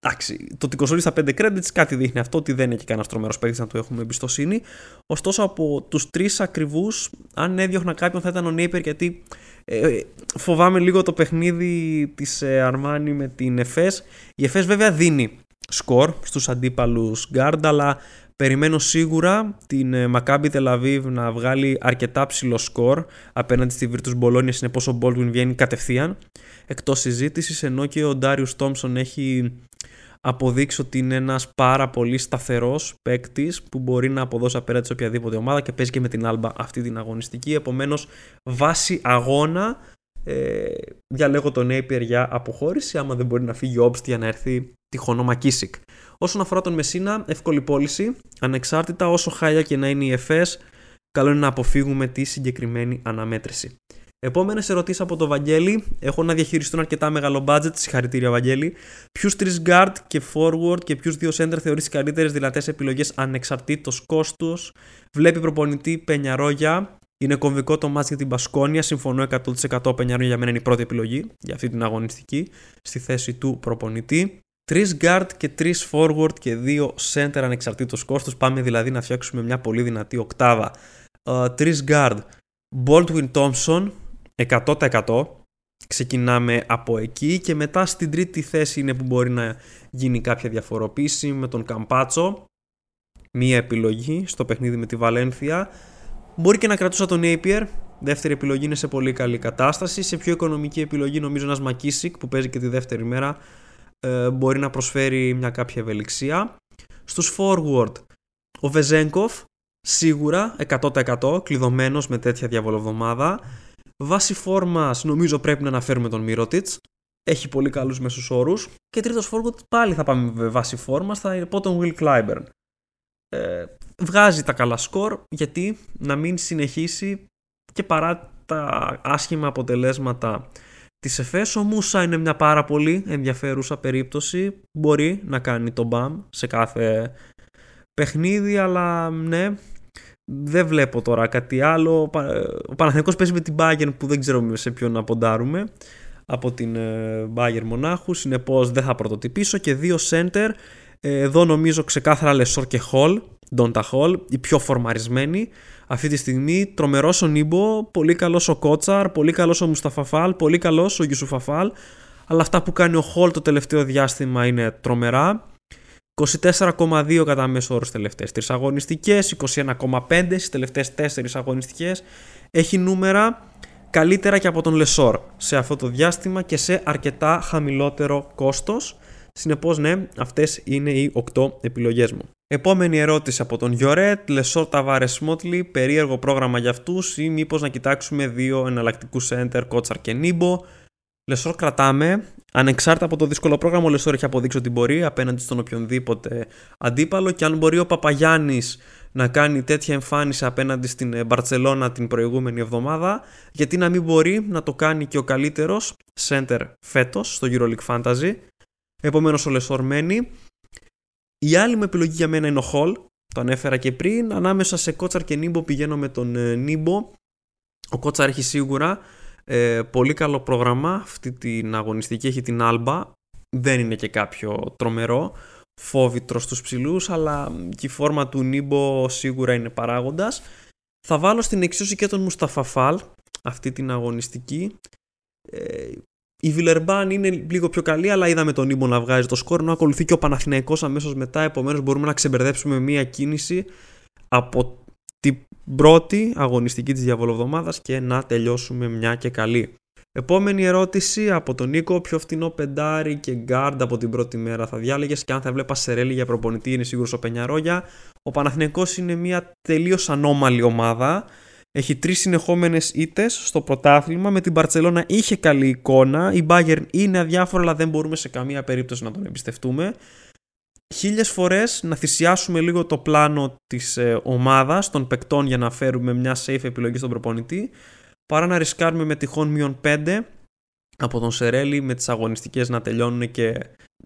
Εντάξει, το ότι κοσορεί στα 5 credits κάτι δείχνει αυτό ότι δεν έχει κανένας τρομερός παίκτης να του έχουμε εμπιστοσύνη. Ωστόσο, από τους τρεις ακριβούς, αν έδιωχνα κάποιον θα ήταν ο Νέιπερ γιατί ε, φοβάμαι λίγο το παιχνίδι της ε, Armani με την ΕΦΕΣ. Η ΕΦΕΣ βέβαια δίνει σκορ στους αντίπαλους guard, αλλά περιμένω σίγουρα την ε, Maccabi Tel Aviv να βγάλει αρκετά ψηλό σκορ απέναντι στη Virtus Bologna, συνεπώς ο Baldwin βγαίνει κατευθείαν εκτός συζήτησης, ενώ και ο Darius Thompson έχει αποδείξει ότι είναι ένας πάρα πολύ σταθερός παίκτης που μπορεί να αποδώσει απέναντι σε οποιαδήποτε ομάδα και παίζει και με την Άλμπα αυτή την αγωνιστική. Επομένως, βάση αγώνα ε, διαλέγω τον Napier για αποχώρηση, άμα δεν μπορεί να φύγει ο Obst για να έρθει τυχόνο Μακίσικ. Όσον αφορά τον Μεσίνα, εύκολη πώληση, ανεξάρτητα όσο χάλια και να είναι η ΕΦΕΣ, καλό είναι να αποφύγουμε τη συγκεκριμένη αναμέτρηση. Επόμενες ερωτήσεις από το Βαγγέλη. Έχω να διαχειριστούν αρκετά μεγάλο budget. Συγχαρητήρια, Βαγγέλη. Ποιους τρεις guard και forward και ποιους δύο center θεωρείς καλύτερες δυνατές επιλογές ανεξαρτήτως κόστους; Βλέπει προπονητή Πενιαρόγια. Είναι κομβικό το μάτς για την Πασκόνια. Συμφωνώ 100% Πενιαρόγια για μένα είναι η πρώτη επιλογή για αυτή την αγωνιστική στη θέση του προπονητή. Τρεις guard και τρεις forward και δύο center ανεξαρτήτως κόστους. Πάμε δηλαδή να φτιάξουμε μια πολύ δυνατή οκτάδα. Uh, τρεις guard. Baldwin Thompson, 100% ξεκινάμε από εκεί και μετά στην τρίτη θέση είναι που μπορεί να γίνει κάποια διαφοροποίηση με τον Καμπάτσο μία επιλογή στο παιχνίδι με τη Βαλένθια μπορεί και να κρατούσα τον Napier δεύτερη επιλογή είναι σε πολύ καλή κατάσταση σε πιο οικονομική επιλογή νομίζω ένας Μακίσικ που παίζει και τη δεύτερη μέρα ε, μπορεί να προσφέρει μια κάποια ευελιξία στους forward ο Βεζέγκοφ σίγουρα 100% κλειδωμένος με τέτοια διαβολοβδομάδα Βάση φόρμας νομίζω πρέπει να αναφέρουμε τον Μυρότιτ. Έχει πολύ καλούς μέσους όρους. Και τρίτος φόρμα πάλι θα πάμε με βάση φόρμας. Θα πω τον Will Clyburn. Ε, βγάζει τα καλά σκορ γιατί να μην συνεχίσει και παρά τα άσχημα αποτελέσματα της ΕΦΕΣ ο Μούσα είναι μια πάρα πολύ ενδιαφέρουσα περίπτωση μπορεί να κάνει τον μπαμ σε κάθε παιχνίδι αλλά ναι δεν βλέπω τώρα κάτι άλλο. Ο Παναθηναϊκός παίζει με την Bayern που δεν ξέρω σε ποιον να ποντάρουμε από την ε, Bayern Μονάχου. Συνεπώς δεν θα πρωτοτυπήσω και δύο center. Εδώ νομίζω ξεκάθαρα Λεσόρ και Hall, Ντόντα Hall, οι πιο φορμαρισμένοι. Αυτή τη στιγμή τρομερός ο Νίμπο, πολύ καλός ο Κότσαρ, πολύ καλός ο Μουσταφά Φαλ, πολύ καλός ο Γιουσουφά Φαλ. Αλλά αυτά που κάνει ο Hall το τελευταίο διάστημα είναι τρομερά. 24,2 κατά μέσο όρο στις τελευταίες 3 αγωνιστικές, 21,5 στις τελευταίες 4 αγωνιστικές. Έχει νούμερα καλύτερα και από τον Λεσόρ σε αυτό το διάστημα και σε αρκετά χαμηλότερο κόστος. Συνεπώς, ναι, αυτές είναι οι 8 επιλογές μου. Επόμενη ερώτηση από τον Γιωρέτ, Λεσόρ Ταβάρες Μότλι, περίεργο πρόγραμμα για αυτούς ή μήπως να κοιτάξουμε δύο εναλλακτικούς center, Κότσαρ και Νίμπο. Λεσόρ κρατάμε. Ανεξάρτητα από το δύσκολο πρόγραμμα, ο Λεσόρ έχει αποδείξει ότι μπορεί απέναντι στον οποιονδήποτε αντίπαλο και αν μπορεί ο Παπαγιάννης να κάνει τέτοια εμφάνιση απέναντι στην Μπαρσελόνα την προηγούμενη εβδομάδα, γιατί να μην μπορεί να το κάνει και ο καλύτερος center φέτος στο EuroLeague Fantasy. Επομένως, ο Λεσόρ μένει. Η άλλη μου επιλογή για μένα είναι ο Hall. Το ανέφερα και πριν. Ανάμεσα σε Κότσαρ και Νίμπο πηγαίνω με τον ε, Νίμπο. Ο Κότσαρ έχει σίγουρα ε, πολύ καλό πρόγραμμα. Αυτή την αγωνιστική έχει την Άλμπα. Δεν είναι και κάποιο τρομερό. φόβητρο στους ψηλούς αλλά και η φόρμα του Νίμπο σίγουρα είναι παράγοντας. Θα βάλω στην εξίσωση και τον Μουσταφαφάλ αυτή την αγωνιστική. Ε, η Βιλερμπάν είναι λίγο πιο καλή, αλλά είδαμε τον Νίμπο να βγάζει το σκορ, ενώ ακολουθεί και ο Παναθηναϊκός αμέσως μετά. Επομένως, μπορούμε να ξεμπερδέψουμε μία κίνηση από την πρώτη αγωνιστική της διαβολοβδομάδας και να τελειώσουμε μια και καλή. Επόμενη ερώτηση από τον Νίκο. Πιο φτηνό πεντάρι και γκάρντ από την πρώτη μέρα θα διάλεγες; Και αν θα έβλεπα Σερέλη για προπονητή, είναι σίγουρος ο Πενιαρόγια. Ο Παναθηναϊκός είναι μια τελείως ανώμαλη ομάδα. Έχει τρεις συνεχόμενες ήττες στο πρωτάθλημα. Με την Μπαρσελόνα είχε καλή εικόνα. Η Bayern είναι αδιάφορα, αλλά δεν μπορούμε σε καμία περίπτωση να τον εμπιστευτούμε. Χίλιες φορές να θυσιάσουμε λίγο το πλάνο της ε, ομάδας, των παικτών για να φέρουμε μια safe επιλογή στον προπονητή παρά να ρισκάρουμε με τυχόν μείον 5 από τον Σερέλη με τις αγωνιστικές να τελειώνουν και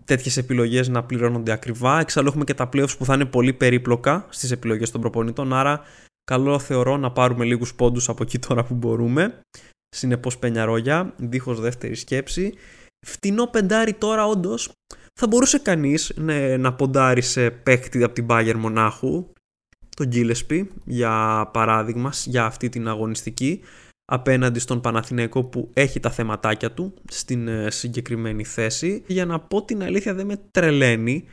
τέτοιες επιλογές να πληρώνονται ακριβά. Εξάλλου έχουμε και τα playoffs που θα είναι πολύ περίπλοκα στις επιλογές των προπονητών, άρα καλό θεωρώ να πάρουμε λίγους πόντους από εκεί τώρα που μπορούμε. Συνεπώς πενιαρόγια, δίχως δεύτερη σκέψη. Φτηνό πεντάρι τώρα όντως θα μπορούσε κανείς ναι, να ποντάρει σε παίκτη από την Bayern Μονάχου, τον Γκίλεσπι για παράδειγμα, για αυτή την αγωνιστική απέναντι στον Παναθηναϊκό που έχει τα θεματάκια του στην ε, συγκεκριμένη θέση. Για να πω την αλήθεια δεν με τρελαίνει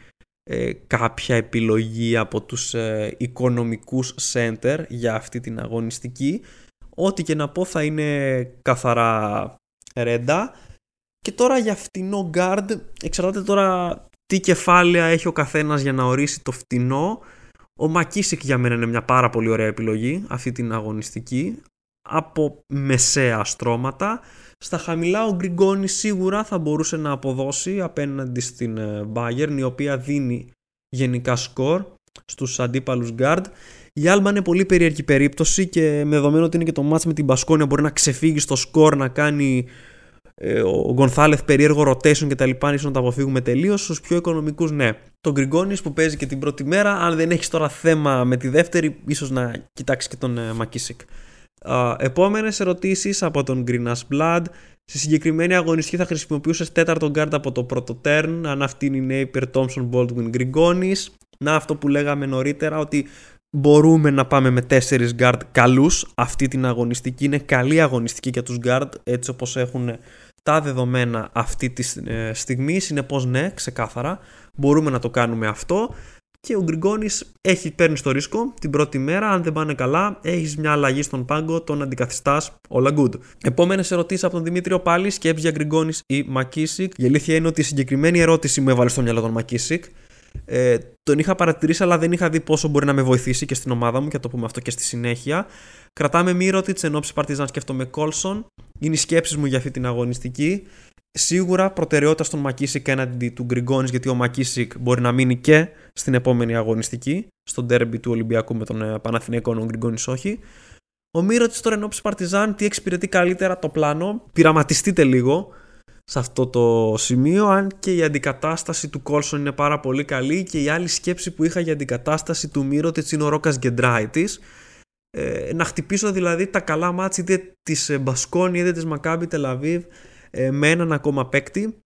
ε, κάποια επιλογή από τους ε, οικονομικούς center για αυτή την αγωνιστική. Ό,τι και να πω θα είναι καθαρά ρέντα. Και τώρα για φτηνό guard, εξαρτάται τώρα τι κεφάλαια έχει ο καθένας για να ορίσει το φτηνό. Ο Μακίσικ για μένα είναι μια πάρα πολύ ωραία επιλογή αυτή την αγωνιστική από μεσαία στρώματα. Στα χαμηλά ο Γκριγκόνη σίγουρα θα μπορούσε να αποδώσει απέναντι στην ε, Bayern η οποία δίνει γενικά σκορ στους αντίπαλους guard. Η Άλμπα είναι πολύ περίεργη περίπτωση και με δεδομένο ότι είναι και το μάτς με την Μπασκόνια μπορεί να ξεφύγει στο σκορ, να κάνει ε, ο Γκονθάλεθ περίεργο rotation και τα λοιπά, να το αποφύγουμε τελείως. Στους πιο οικονομικούς, ναι. Το Γκριγκόνης που παίζει και την πρώτη μέρα, αν δεν έχεις τώρα θέμα με τη δεύτερη, ίσως να κοιτάξεις και τον ε, Μακίσικ. Επόμενες ερωτήσεις από τον Greenas Blood. Στη συγκεκριμένη αγωνιστική θα χρησιμοποιούσες τέταρτο guard από το πρώτο turn, αν αυτή είναι η Napier, Thompson, Baldwin, Grigonis. Να αυτό που λέγαμε νωρίτερα ότι μπορούμε να πάμε με 4 guard καλούς αυτή την αγωνιστική είναι καλή αγωνιστική για τους guard έτσι όπως έχουν τα δεδομένα αυτή τη ε, στιγμή συνεπώς ναι ξεκάθαρα μπορούμε να το κάνουμε αυτό και ο Γκριγκόνης έχει παίρνει στο ρίσκο την πρώτη μέρα. Αν δεν πάνε καλά, έχεις μια αλλαγή στον πάγκο, τον αντικαθιστάς. Όλα good. Επόμενες ερωτήσεις από τον Δημήτριο πάλι. Σκέψη για Γκριγκόνης ή Μακίσικ. Η αλήθεια είναι ότι η συγκεκριμένη ερώτηση μου έβαλε στο μυαλό τον Μακίσικ. Ε, τον είχα παρατηρήσει, αλλά δεν είχα δει πόσο μπορεί να με βοηθήσει και στην ομάδα μου και θα το πούμε αυτό και στη συνέχεια. Κρατάμε μύρωτη τη ενόψη Παρτιζάν, σκέφτομαι Κόλσον. Είναι οι σκέψεις μου για αυτή την αγωνιστική. Σίγουρα προτεραιότητα στον Μακίσικ έναντι του Γκριγκόνης, γιατί ο Μακίσικ μπορεί να μείνει και στην επόμενη αγωνιστική, στο ντέρμπι του Ολυμπιακού με τον ε, Παναθηναϊκό, ο Γκριγκόνης όχι. Ο Μύρο τη τώρα ενόψη Παρτιζάν, τι εξυπηρετεί καλύτερα το πλάνο. Πειραματιστείτε λίγο σε αυτό το σημείο, αν και η αντικατάσταση του Κόλσον είναι πάρα πολύ καλή και η άλλη σκέψη που είχα για αντικατάσταση του Μύρο είναι ο Ρόκας Γκεντράιτης. Ε, να χτυπήσω δηλαδή τα καλά μάτια είτε της Μπασκόνη είτε της Μακάμπι Τελαβίβ ε, με έναν ακόμα παίκτη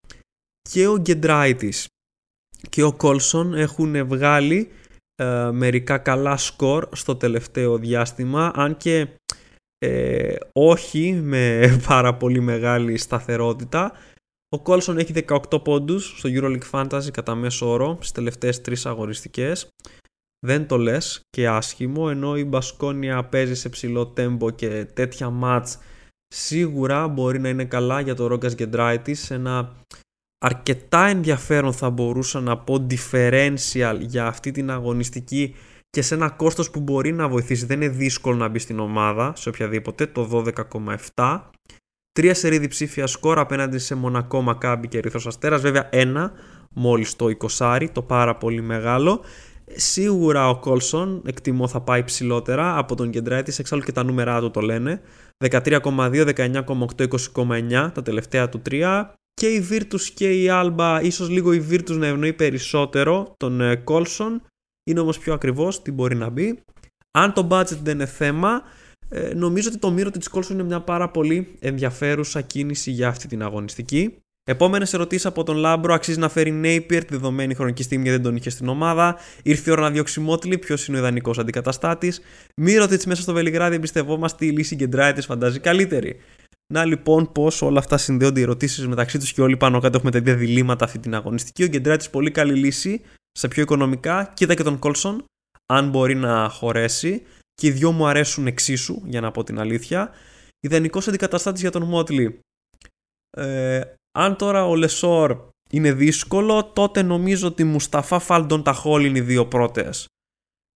και ο Γκεντράιτης και ο Κόλσον έχουν βγάλει ε, μερικά καλά σκορ στο τελευταίο διάστημα αν και ε, όχι με πάρα πολύ μεγάλη σταθερότητα ο Κόλσον έχει 18 πόντους στο EuroLeague Fantasy κατά μέσο όρο στις τελευταίες τρεις αγοριστικές δεν το λες και άσχημο ενώ η Μπασκόνια παίζει σε ψηλό τέμπο και τέτοια μάτς σίγουρα μπορεί να είναι καλά για το Ρόγκας Γκεντράιτης. Ένα αρκετά ενδιαφέρον θα μπορούσα να πω differential για αυτή την αγωνιστική και σε ένα κόστος που μπορεί να βοηθήσει. Δεν είναι δύσκολο να μπει στην ομάδα σε οποιαδήποτε το 12,7 τρία σερή διψήφια σκορ απέναντι σε Μονακό, Μακάμπι και Ερυθρός Αστέρας βέβαια ένα μόλις το 20 το πάρα πολύ μεγάλο Σίγουρα ο Κόλσον εκτιμώ θα πάει ψηλότερα από τον Κεντράιτης, εξάλλου και τα νούμερά του το λένε. 13,2, 19,8, 20,9 τα τελευταία του τρία. Και η Virtus και η Alba, ίσως λίγο η Virtus να ευνοεί περισσότερο τον Κόλσον. Είναι όμως πιο ακριβός τι μπορεί να μπει. Αν το budget δεν είναι θέμα, ε, νομίζω ότι το Μπόνζι Κόλσον είναι μια πάρα πολύ ενδιαφέρουσα κίνηση για αυτή την αγωνιστική. Επόμενες ερωτήσεις από τον Λάμπρο. Αξίζει να φέρει Napier τη δεδομένη χρονική στιγμή δεν τον είχε στην ομάδα. Ήρθε η ώρα να διώξει Μότλι. Ποιος είναι ο ιδανικός αντικαταστάτης; Μίροτιτς μέσα στο Βελιγράδι. Εμπιστευόμαστε ή Λεσόρτ φαντάζει καλύτερη. Να λοιπόν πώς όλα αυτά συνδέονται οι ερωτήσεις μεταξύ τους και όλοι πάνω κάτω έχουμε τα ίδια διλήμματα αυτή την αγωνιστική. Ο Γκεντράιτις πολύ καλή λύση σε πιο οικονομικά. Κοίτα και τον Κόλσον, αν μπορεί να χωρέσει. Και οι δυο μου αρέσουν εξίσου, για να πω την αλήθεια. Ιδανικός αντικαταστάτης για τον Μότλι. Ε, αν τώρα ο Λεσόρ είναι δύσκολο, τότε νομίζω ότι Μουσταφά Φαλ, Ντόντα Χολ είναι οι δύο πρώτες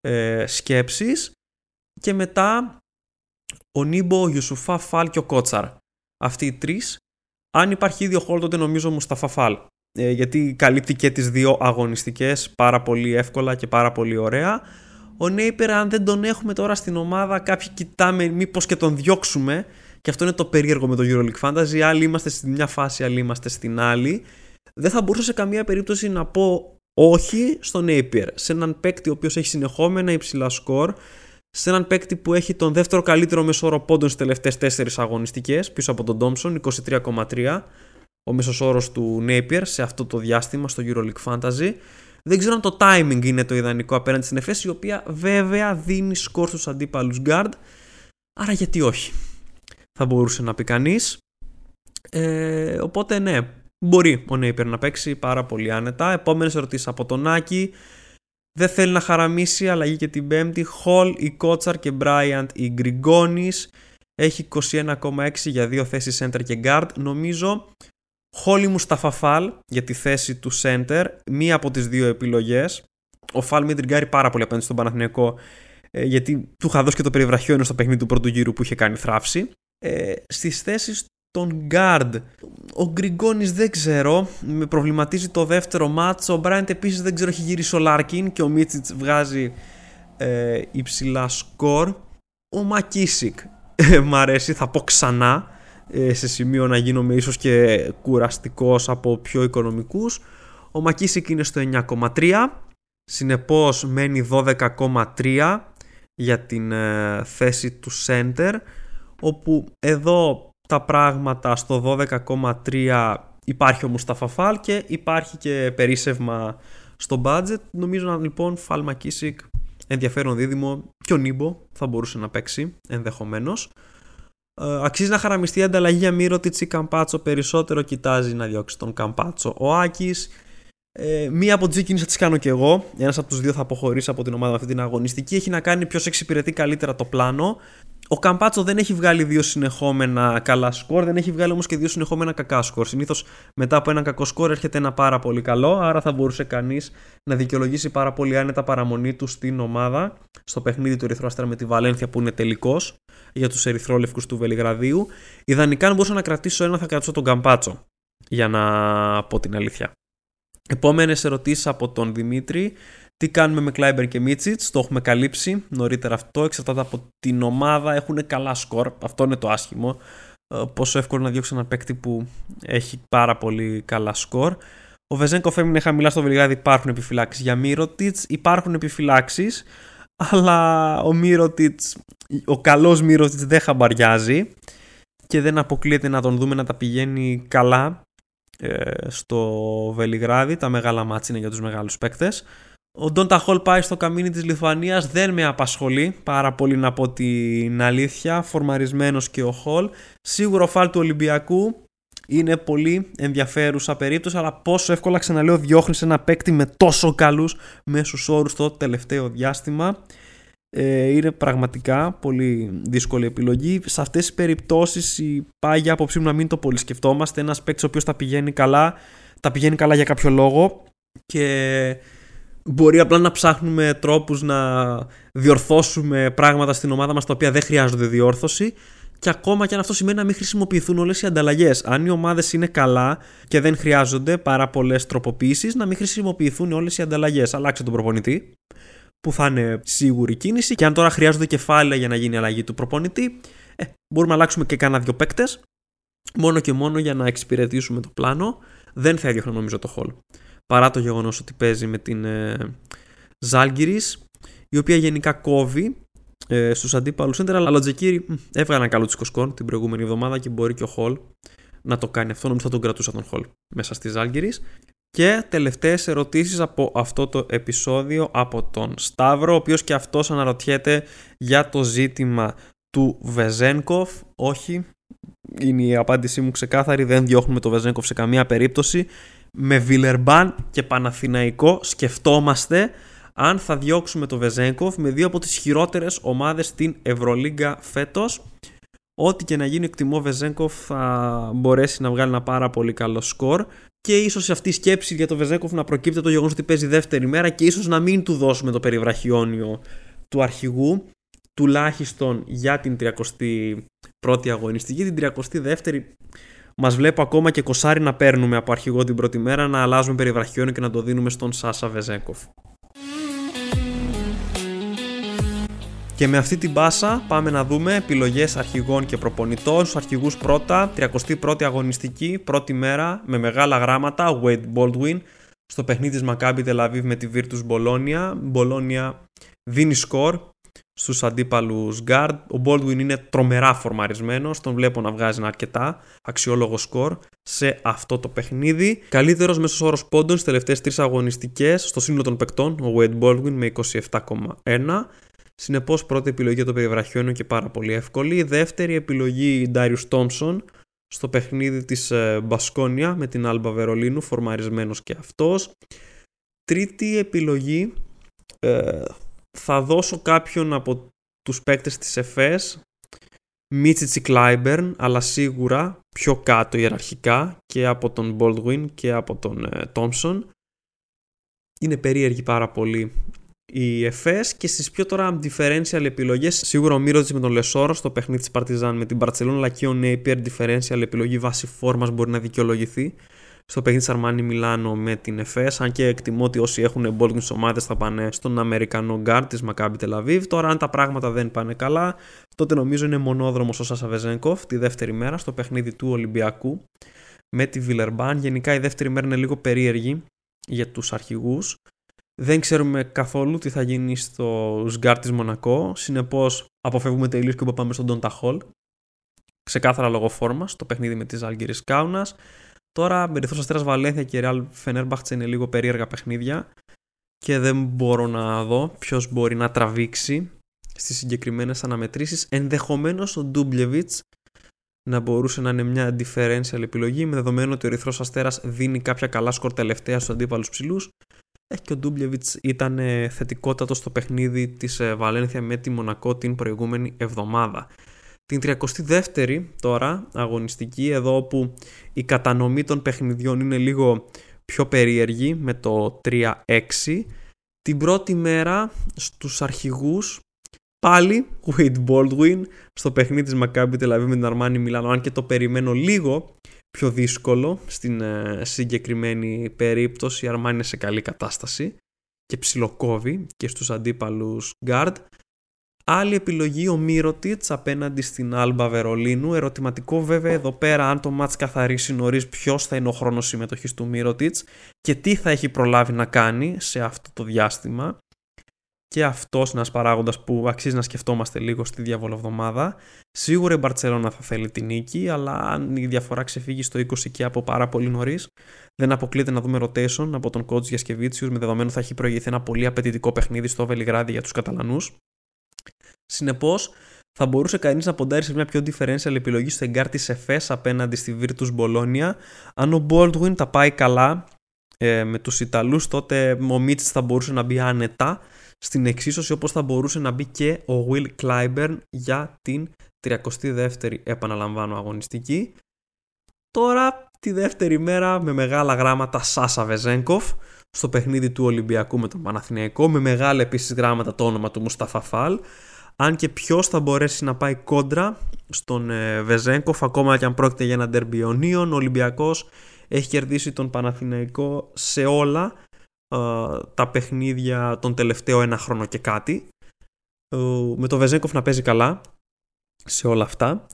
ε, σκέψεις και μετά ο Νίμπο, ο Γιουσουφά Φαλ και ο Κότσαρ. Αυτοί οι τρεις. Αν υπάρχει ίδιο χόλ τότε νομίζω ο Μουσταφά Φάλ. Ε, γιατί καλύπτει και τις δύο αγωνιστικές πάρα πολύ εύκολα και πάρα πολύ ωραία. Ο Νέιπερ αν δεν τον έχουμε τώρα στην ομάδα κάποιοι κοιτάμε μήπως και τον διώξουμε και αυτό είναι το περίεργο με το EuroLeague Fantasy. Άλλοι είμαστε στην μια φάση, άλλοι είμαστε στην άλλη. Δεν θα μπορούσα σε καμία περίπτωση να πω όχι στον Napier. Σε έναν παίκτη ο οποίος έχει συνεχόμενα υψηλά σκορ, σε έναν παίκτη που έχει τον δεύτερο καλύτερο μεσόρο πόντων στις τελευταίες 4 αγωνιστικές, πίσω από τον Thompson, 23,3 ο μέσο όρος του Napier σε αυτό το διάστημα στο EuroLeague Fantasy. Δεν ξέρω αν το timing είναι το ιδανικό απέναντι στην Εφέση, η οποία βέβαια δίνει σκορ στους αντίπαλους guard. Άρα γιατί όχι θα μπορούσε να πει κανείς. Ε, οπότε ναι, μπορεί ο Νέιπερ να παίξει πάρα πολύ άνετα. Επόμενες ερωτήσεις από τον Άκη. Δεν θέλει να χαραμίσει αλλαγή και την Πέμπτη. Χολ, η Κότσαρ και Μπράιαντ η Γκριγκόνης. Έχει 21,6 για δύο θέσεις center και guard. Νομίζω Χολ ή Μουσταφά Φαλ για τη θέση του center. Μία από τις δύο επιλογές. Ο Φαλ με τριγκάρει πάρα πολύ απέναντι στον Παναθηναϊκό ε, γιατί του είχα δώσει και το περιβραχιόνιο στο παιχνίδι του πρώτου γύρου που είχε κάνει θραύση ε, στις θέσεις των guard. Ο Γκριγκόνις δεν ξέρω, με προβληματίζει το δεύτερο ματς, ο. Ο Μπράιντ επίσης δεν ξέρω, έχει γυρίσει ο Λάρκιν και ο Μίτσιτς βγάζει ε, υψηλά σκορ. Ο Μακίσικ ε, μ' αρέσει, θα πω ξανά ε, σε σημείο να γίνομαι ίσως και κουραστικός από πιο οικονομικούς. Ο Μακίσικ είναι στο 9,3, συνεπώς μένει 12,3 για την ε, θέση του center όπου εδώ τα πράγματα στο 12,3 υπάρχει ο Μουσταφα και υπάρχει και περίσευμα στο budget. Νομίζω λοιπόν Φαλ Μακίσικ ενδιαφέρον δίδυμο και ο Νίμπο θα μπορούσε να παίξει ενδεχομένως. Ε, αξίζει να χαραμιστεί η ανταλλαγή για Μύρο Τιτσι Καμπάτσο περισσότερο κοιτάζει να διώξει τον Καμπάτσο. Ο Άκης ε, μία από τι κινήσει θα τις κάνω και εγώ. Ένας από τους δύο θα αποχωρήσει από την ομάδα αυτή την αγωνιστική. Έχει να κάνει ποιος εξυπηρετεί καλύτερα το πλάνο. Ο Καμπάτσο δεν έχει βγάλει δύο συνεχόμενα καλά σκορ, δεν έχει βγάλει όμως και δύο συνεχόμενα κακά σκορ. Συνήθως μετά από ένα κακό σκορ έρχεται ένα πάρα πολύ καλό, άρα θα μπορούσε κανείς να δικαιολογήσει πάρα πολύ άνετα παραμονή του στην ομάδα, στο παιχνίδι του Ερυθρού Αστέρα με τη Βαλένθια που είναι τελικός για τους Ερυθρόλευκους του Βελιγραδίου. Ιδανικά, αν μπορούσα να κρατήσω ένα, θα κρατήσω τον Καμπάτσο. Για να πω την αλήθεια. Επόμενες ερωτήσεις από τον Δημήτρη. Τι κάνουμε με Κλάιμπερ και Μίτσιτ, το έχουμε καλύψει νωρίτερα αυτό. Εξαρτάται από την ομάδα, έχουν καλά σκορ. Αυτό είναι το άσχημο. Ε, πόσο εύκολο να διώξει ένα παίκτη που έχει πάρα πολύ καλά σκορ. Ο Βεζέγκοφ έμεινε χαμηλά στο Βελιγράδι. Υπάρχουν επιφυλάξεις για Μύρωτιτς. Υπάρχουν επιφυλάξεις, αλλά ο Μύρωτιτς, ο καλός Μύρωτιτς δεν χαμπαριάζει και δεν αποκλείεται να τον δούμε να τα πηγαίνει καλά ε, στο Βελιγράδι. Τα μεγάλα μάτς είναι για τους μεγάλους παίκτες. Ο Ντόντα Χολ πάει στο καμίνι της Λιθουανίας, δεν με απασχολεί πάρα πολύ να πω την αλήθεια, φορμαρισμένος και ο Χολ. Σίγουρο ο φάλ του Ολυμπιακού είναι πολύ ενδιαφέρουσα περίπτωση, αλλά πόσο εύκολα ξαναλέω διώχνεις ένα παίκτη με τόσο καλούς μέσους όρους το τελευταίο διάστημα. Ε, είναι πραγματικά πολύ δύσκολη επιλογή. Σε αυτές τις περιπτώσεις η πάγια άποψή μου να μην το πολύ σκεφτόμαστε. Ένας παίκτης ο οποίος τα πηγαίνει καλά, τα πηγαίνει καλά για κάποιο λόγο και μπορεί απλά να ψάχνουμε τρόπους να διορθώσουμε πράγματα στην ομάδα μας τα οποία δεν χρειάζονται διόρθωση και ακόμα και αν αυτό σημαίνει να μην χρησιμοποιηθούν όλες οι ανταλλαγές. Αν οι ομάδες είναι καλά και δεν χρειάζονται πάρα πολλές τροποποιήσεις, να μην χρησιμοποιηθούν όλες οι ανταλλαγές. Αλλάξε τον προπονητή, που θα είναι σίγουρη κίνηση. Και αν τώρα χρειάζονται κεφάλαια για να γίνει αλλαγή του προπονητή, ε, μπορούμε να αλλάξουμε και κάνα δύο παίκτες. Μόνο και μόνο για να εξυπηρετήσουμε το πλάνο. Δεν θα έδιωχνα νομίζω το Hall. Παρά το γεγονός ότι παίζει με την ε, η οποία γενικά κόβει ε, στους αντίπαλους center. Αλλά ο Τζεκίρι έβγαλε ένα καλό τσικοσκόν την προηγούμενη εβδομάδα και μπορεί και ο Hall να το κάνει αυτό. Νομίζω θα τον κρατούσα τον Χολ μέσα στη Ζάλγκηρη. Και τελευταίες ερωτήσεις από αυτό το επεισόδιο από τον Σταύρο, ο οποίος και αυτός αναρωτιέται για το ζήτημα του Βεζένκοφ. Όχι, είναι η απάντησή μου ξεκάθαρη, δεν διώχνουμε το Βεζένκοφ σε καμία περίπτωση. Με Βιλερμπάν και Παναθηναϊκό σκεφτόμαστε αν θα διώξουμε το Βεζένκοφ με δύο από τις χειρότερες ομάδες στην Ευρωλίγκα φέτος. Ό,τι και να γίνει εκτιμώ Βεζένκοφ θα μπορέσει να βγάλει ένα πάρα πολύ καλό σκορ και ίσως αυτή η σκέψη για το Βεζέκοφ να προκύπτει από το γεγονός ότι παίζει δεύτερη μέρα και ίσως να μην του δώσουμε το περιβραχιόνιο του αρχηγού τουλάχιστον για την 31η αγωνιστική. Την 32η μας βλέπω ακόμα και κοσάρι να παίρνουμε από αρχηγό την πρώτη μέρα, να αλλάζουμε περιβραχιόνιο και να το δίνουμε στον Σάσα Βεζέκοφ. Και με αυτή την πάσα πάμε να δούμε επιλογές αρχηγών και προπονητών. Στους αρχηγούς πρώτα, 31η αγωνιστική, πρώτη μέρα με μεγάλα γράμματα, Wade Baldwin, στο παιχνίδι της Maccabi Tel Aviv με τη Virtus Bologna. Bologna δίνει σκορ στους αντίπαλους guard. Ο Baldwin είναι τρομερά φορμαρισμένος, τον βλέπω να βγάζει ένα αρκετά αξιόλογο σκορ σε αυτό το παιχνίδι. Καλύτερος μέσος όρος πόντων στις τελευταίες τρεις αγωνιστικές στο σύνολο των παικτών, ο Wade Baldwin με 27,1. Συνεπώς, πρώτη επιλογή για το περιβραχιόνιο και πάρα πολύ εύκολη. Δεύτερη επιλογή Darius Thompson στο παιχνίδι της ε, Μπασκόνια με την Άλμπα Βερολίνου, φορμαρισμένος και αυτός. Τρίτη επιλογή ε, θα δώσω κάποιον από τους παίκτες της ΕΦΕΣ Μίτσιτσι Κλάιμπερν, αλλά σίγουρα πιο κάτω ιεραρχικά και από τον Baldwin και από τον Τόμσον. Είναι περίεργη πάρα πολύ η Εφές και στις πιο τώρα differential επιλογές. Σίγουρα ο Μίροτιτς με τον Λεσόρ στο παιχνίδι της Παρτιζάν με την Μπαρσελόνα, αλλά και ο Νέιπιερ differential επιλογή βάσει φόρμας μπορεί να δικαιολογηθεί. Στο παιχνίδι της Αρμάνι Μιλάνο με την Εφές, αν και εκτιμώ ότι όσοι έχουν Μπόλντουιν ομάδες θα πάνε στον Αμερικανό γκάρ της Μακάμπι Τελ Αβίβ. Τώρα, αν τα πράγματα δεν πάνε καλά, τότε νομίζω είναι μονόδρομος ο Σάσα Βεζένκοφ τη δεύτερη μέρα στο παιχνίδι του Ολυμπιακού με τη Βιλερμπάν. Γενικά η δεύτερη μέρα είναι λίγο περίεργη για τους αρχηγούς. Δεν ξέρουμε καθόλου τι θα γίνει στο Σγκάρ της Μονακό. Συνεπώς, αποφεύγουμε τελείως και πάμε στον Ντόντα Χολ. Ξεκάθαρα λόγω φόρμας στο παιχνίδι με τη Ζαλγκίρις Κάουνας. Τώρα, με Ερυθρό Αστέρα Βαλένθια και Ρεάλ Φενέρμπαχτσε είναι λίγο περίεργα παιχνίδια και δεν μπορώ να δω ποιος μπορεί να τραβήξει στις συγκεκριμένες αναμετρήσεις. Ενδεχομένως ο Ντούμπλιεβιτς να μπορούσε να είναι μια differential επιλογή με δεδομένο ότι ο Ερυθρός Αστέρας δίνει κάποια καλά σκορ τελευταία στους αντίπαλους ψηλούς και ο Ντούμπλεβιτς ήταν ε, θετικότατος στο παιχνίδι της ε, Βαλένθια με τη Μονακό την προηγούμενη εβδομάδα. Την 32η τώρα αγωνιστική εδώ όπου η κατανομή των παιχνιδιών είναι λίγο πιο περίεργη με το 3-6 την πρώτη μέρα στους αρχηγούς πάλι Wade Baldwin στο παιχνίδι της Maccabi Tel Aviv με την Armani Μιλάνο αν και το περιμένω λίγο πιο δύσκολο στην ε, συγκεκριμένη περίπτωση. Η Αρμάνι είναι σε καλή κατάσταση και ψιλοκόβει και στους αντίπαλους guard. Άλλη επιλογή ο Μύρωτιτς απέναντι στην Άλμπα Βερολίνου. Ερωτηματικό βέβαια εδώ πέρα αν το μάτς καθαρίσει νωρίς ποιος θα είναι ο χρόνος συμμετοχής του Μύρωτιτς και τι θα έχει προλάβει να κάνει σε αυτό το διάστημα και αυτός ένας παράγοντας που αξίζει να σκεφτόμαστε λίγο στη διαβολοβδομάδα. Σίγουρα η Μπαρσελόνα θα θέλει την νίκη, αλλά αν η διαφορά ξεφύγει στο 20 και από πάρα πολύ νωρίς, δεν αποκλείεται να δούμε rotation από τον coach Γιασκεβίτσιους με δεδομένο θα έχει προηγηθεί ένα πολύ απαιτητικό παιχνίδι στο Βελιγράδι για τους Καταλανούς. Συνεπώς, θα μπορούσε κανείς να ποντάρει σε μια πιο differential επιλογή στο εγκάρ τη ΕΦΕΣ απέναντι στη Virtus Bologna. Αν ο Baldwin τα πάει καλά ε, με τους Ιταλούς, τότε ο Μίτς θα μπορούσε να μπει άνετα στην εξίσωση όπως θα μπορούσε να μπει και ο Will Clyburn για την 32η επαναλαμβάνω αγωνιστική. Τώρα τη δεύτερη μέρα με μεγάλα γράμματα Σάσα Βεζέγκοφ στο παιχνίδι του Ολυμπιακού με τον Παναθηναϊκό με μεγάλα επίσης γράμματα το όνομα του Μουσταφα Φάλ αν και ποιος θα μπορέσει να πάει κόντρα στον ε, Βεζέγκοφ ακόμα και αν πρόκειται για ένα ντερμπιονίον ο Ολυμπιακός έχει κερδίσει τον Παναθηναϊκό σε όλα ε, τα παιχνίδια τον τελευταίο ένα χρόνο και κάτι. Ε, με το Βεζέγκοφ να παίζει καλά σε όλα αυτά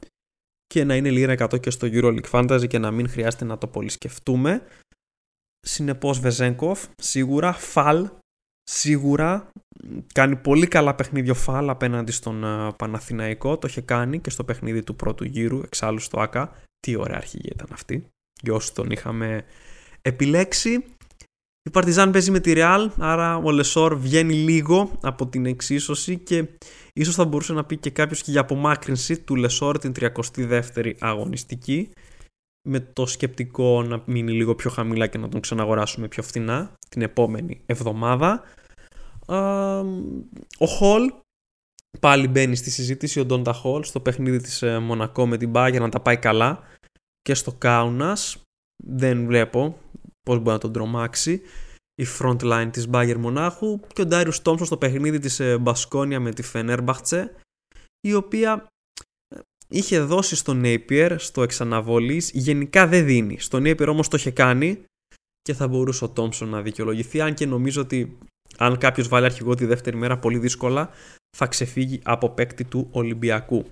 και να είναι λίρα 100 και στο EuroLeague Fantasy και να μην χρειάζεται να το πολύ σκεφτούμε. Συνεπώς Βεζέγκοφ, σίγουρα, Φαλ, σίγουρα κάνει πολύ καλά παιχνίδια Φαλ απέναντι στον uh, Παναθηναϊκό, το είχε κάνει και στο παιχνίδι του πρώτου γύρου, εξάλλου στο ΑΚΑ, Τι ωραία αρχηγία ήταν αυτή. Για όσους τον είχαμε επιλέξει. Η Παρτιζάν παίζει με τη Real, άρα ο Λεσόρ βγαίνει λίγο από την εξίσωση και ίσως θα μπορούσε να πει και κάποιος και για απομάκρυνση του Λεσόρ την 32η αγωνιστική με το σκεπτικό να μείνει λίγο πιο χαμηλά και να τον ξαναγοράσουμε πιο φθηνά την επόμενη εβδομάδα. Ο Χολ πάλι μπαίνει στη συζήτηση, ο Ντόντα Χολ στο παιχνίδι της ε, Μονακό με την για να τα πάει καλά και στο Κάουνας. Δεν βλέπω πώς μπορεί να τον τρομάξει η front line της Μπάγκερ Μονάχου και ο Ντάριους Τόμσον στο παιχνίδι της ε, Μπασκόνια με τη Φενέρμπαχτσε η οποία είχε δώσει στον Napier στο εξαναβολής, γενικά δεν δίνει. Στον Napier όμως το είχε κάνει και θα μπορούσε ο Τόμψον να δικαιολογηθεί, αν και νομίζω ότι αν κάποιος βάλει αρχηγό τη δεύτερη μέρα πολύ δύσκολα θα ξεφύγει από παίκτη του Ολυμπιακού.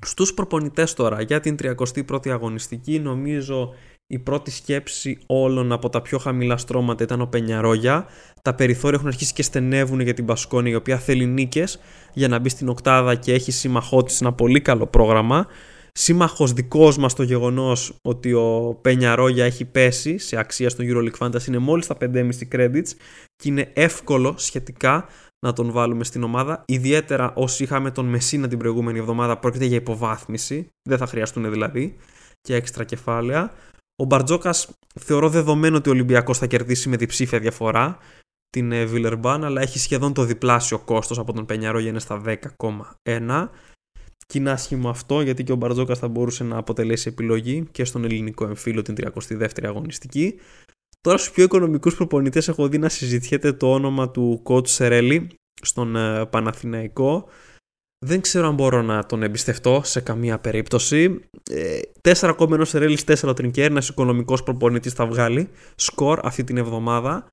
Στους προπονητές τώρα για την 31η αγωνιστική νομίζω η πρώτη σκέψη όλων από τα πιο χαμηλά στρώματα ήταν ο Πενιαρόγια. Τα περιθώρια έχουν αρχίσει και στενεύουν για την Πασκόνη, η οποία θέλει νίκες για να μπει στην οκτάδα και έχει σύμμαχό της ένα πολύ καλό πρόγραμμα. Σύμμαχος δικός μας το γεγονός ότι ο Πενιαρόγια έχει πέσει σε αξία στο EuroLeague Fantasy είναι μόλις τα 5,5 credits και είναι εύκολο σχετικά να τον βάλουμε στην ομάδα. Ιδιαίτερα όσοι είχαμε τον Μεσίνα την προηγούμενη εβδομάδα, πρόκειται για υποβάθμιση. Δεν θα χρειαστούν δηλαδή και έξτρα κεφάλαια. Ο Μπαρτζόκας θεωρώ δεδομένο ότι ο Ολυμπιακός θα κερδίσει με διψήφια διαφορά την Βιλερμπάν, ε, αλλά έχει σχεδόν το διπλάσιο κόστος από τον Πενιαρό για είναι στα 10,1. Και είναι άσχημο αυτό γιατί και ο Μπαρτζόκας θα μπορούσε να αποτελέσει επιλογή και στον ελληνικό εμφύλιο την 32η αγωνιστική. Τώρα στους πιο οικονομικούς προπονητές έχω δει να συζητιέται το όνομα του Κότ Σερέλη στον ε, Παναθηναϊκό δεν ξέρω αν μπορώ να τον εμπιστευτώ σε καμία περίπτωση. Ε, 4 κόμενο Ρέλη, 4 τρινκέρ, ένας οικονομικός προπονητής θα βγάλει. Σκορ αυτή την εβδομάδα.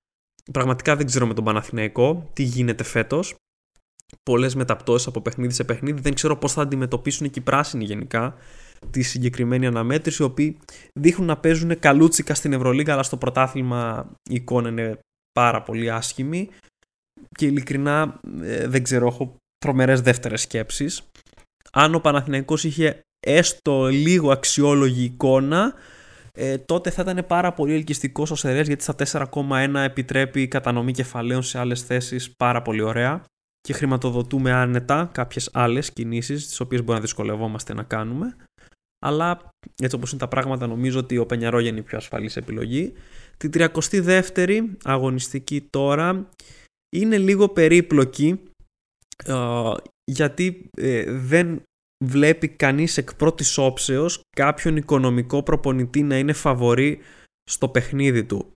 Πραγματικά δεν ξέρω με τον Παναθηναϊκό τι γίνεται φέτος. Πολλές μεταπτώσεις από παιχνίδι σε παιχνίδι. Δεν ξέρω πώς θα αντιμετωπίσουν και οι πράσινοι γενικά τη συγκεκριμένη αναμέτρηση, οι οποίοι δείχνουν να παίζουν καλούτσικα στην Ευρωλίγα, αλλά στο πρωτάθλημα η εικόνα είναι πάρα πολύ άσχημη. Και ειλικρινά ε, δεν ξέρω, έχω τρομερές δεύτερες σκέψεις. Αν ο Παναθηναϊκός είχε έστω λίγο αξιόλογη εικόνα, ε, τότε θα ήταν πάρα πολύ ελκυστικός ο Σερές γιατί στα 4,1 επιτρέπει κατανομή κεφαλαίων σε άλλες θέσεις πάρα πολύ ωραία και χρηματοδοτούμε άνετα κάποιες άλλες κινήσεις τις οποίες μπορεί να δυσκολευόμαστε να κάνουμε αλλά έτσι όπως είναι τα πράγματα νομίζω ότι ο Πενιαρόγια είναι η πιο ασφαλής επιλογή. Την 32η αγωνιστική τώρα είναι λίγο περίπλοκη γιατί ε, δεν βλέπει κανείς εκ πρώτης όψεως κάποιον οικονομικό προπονητή να είναι φαβορή στο παιχνίδι του.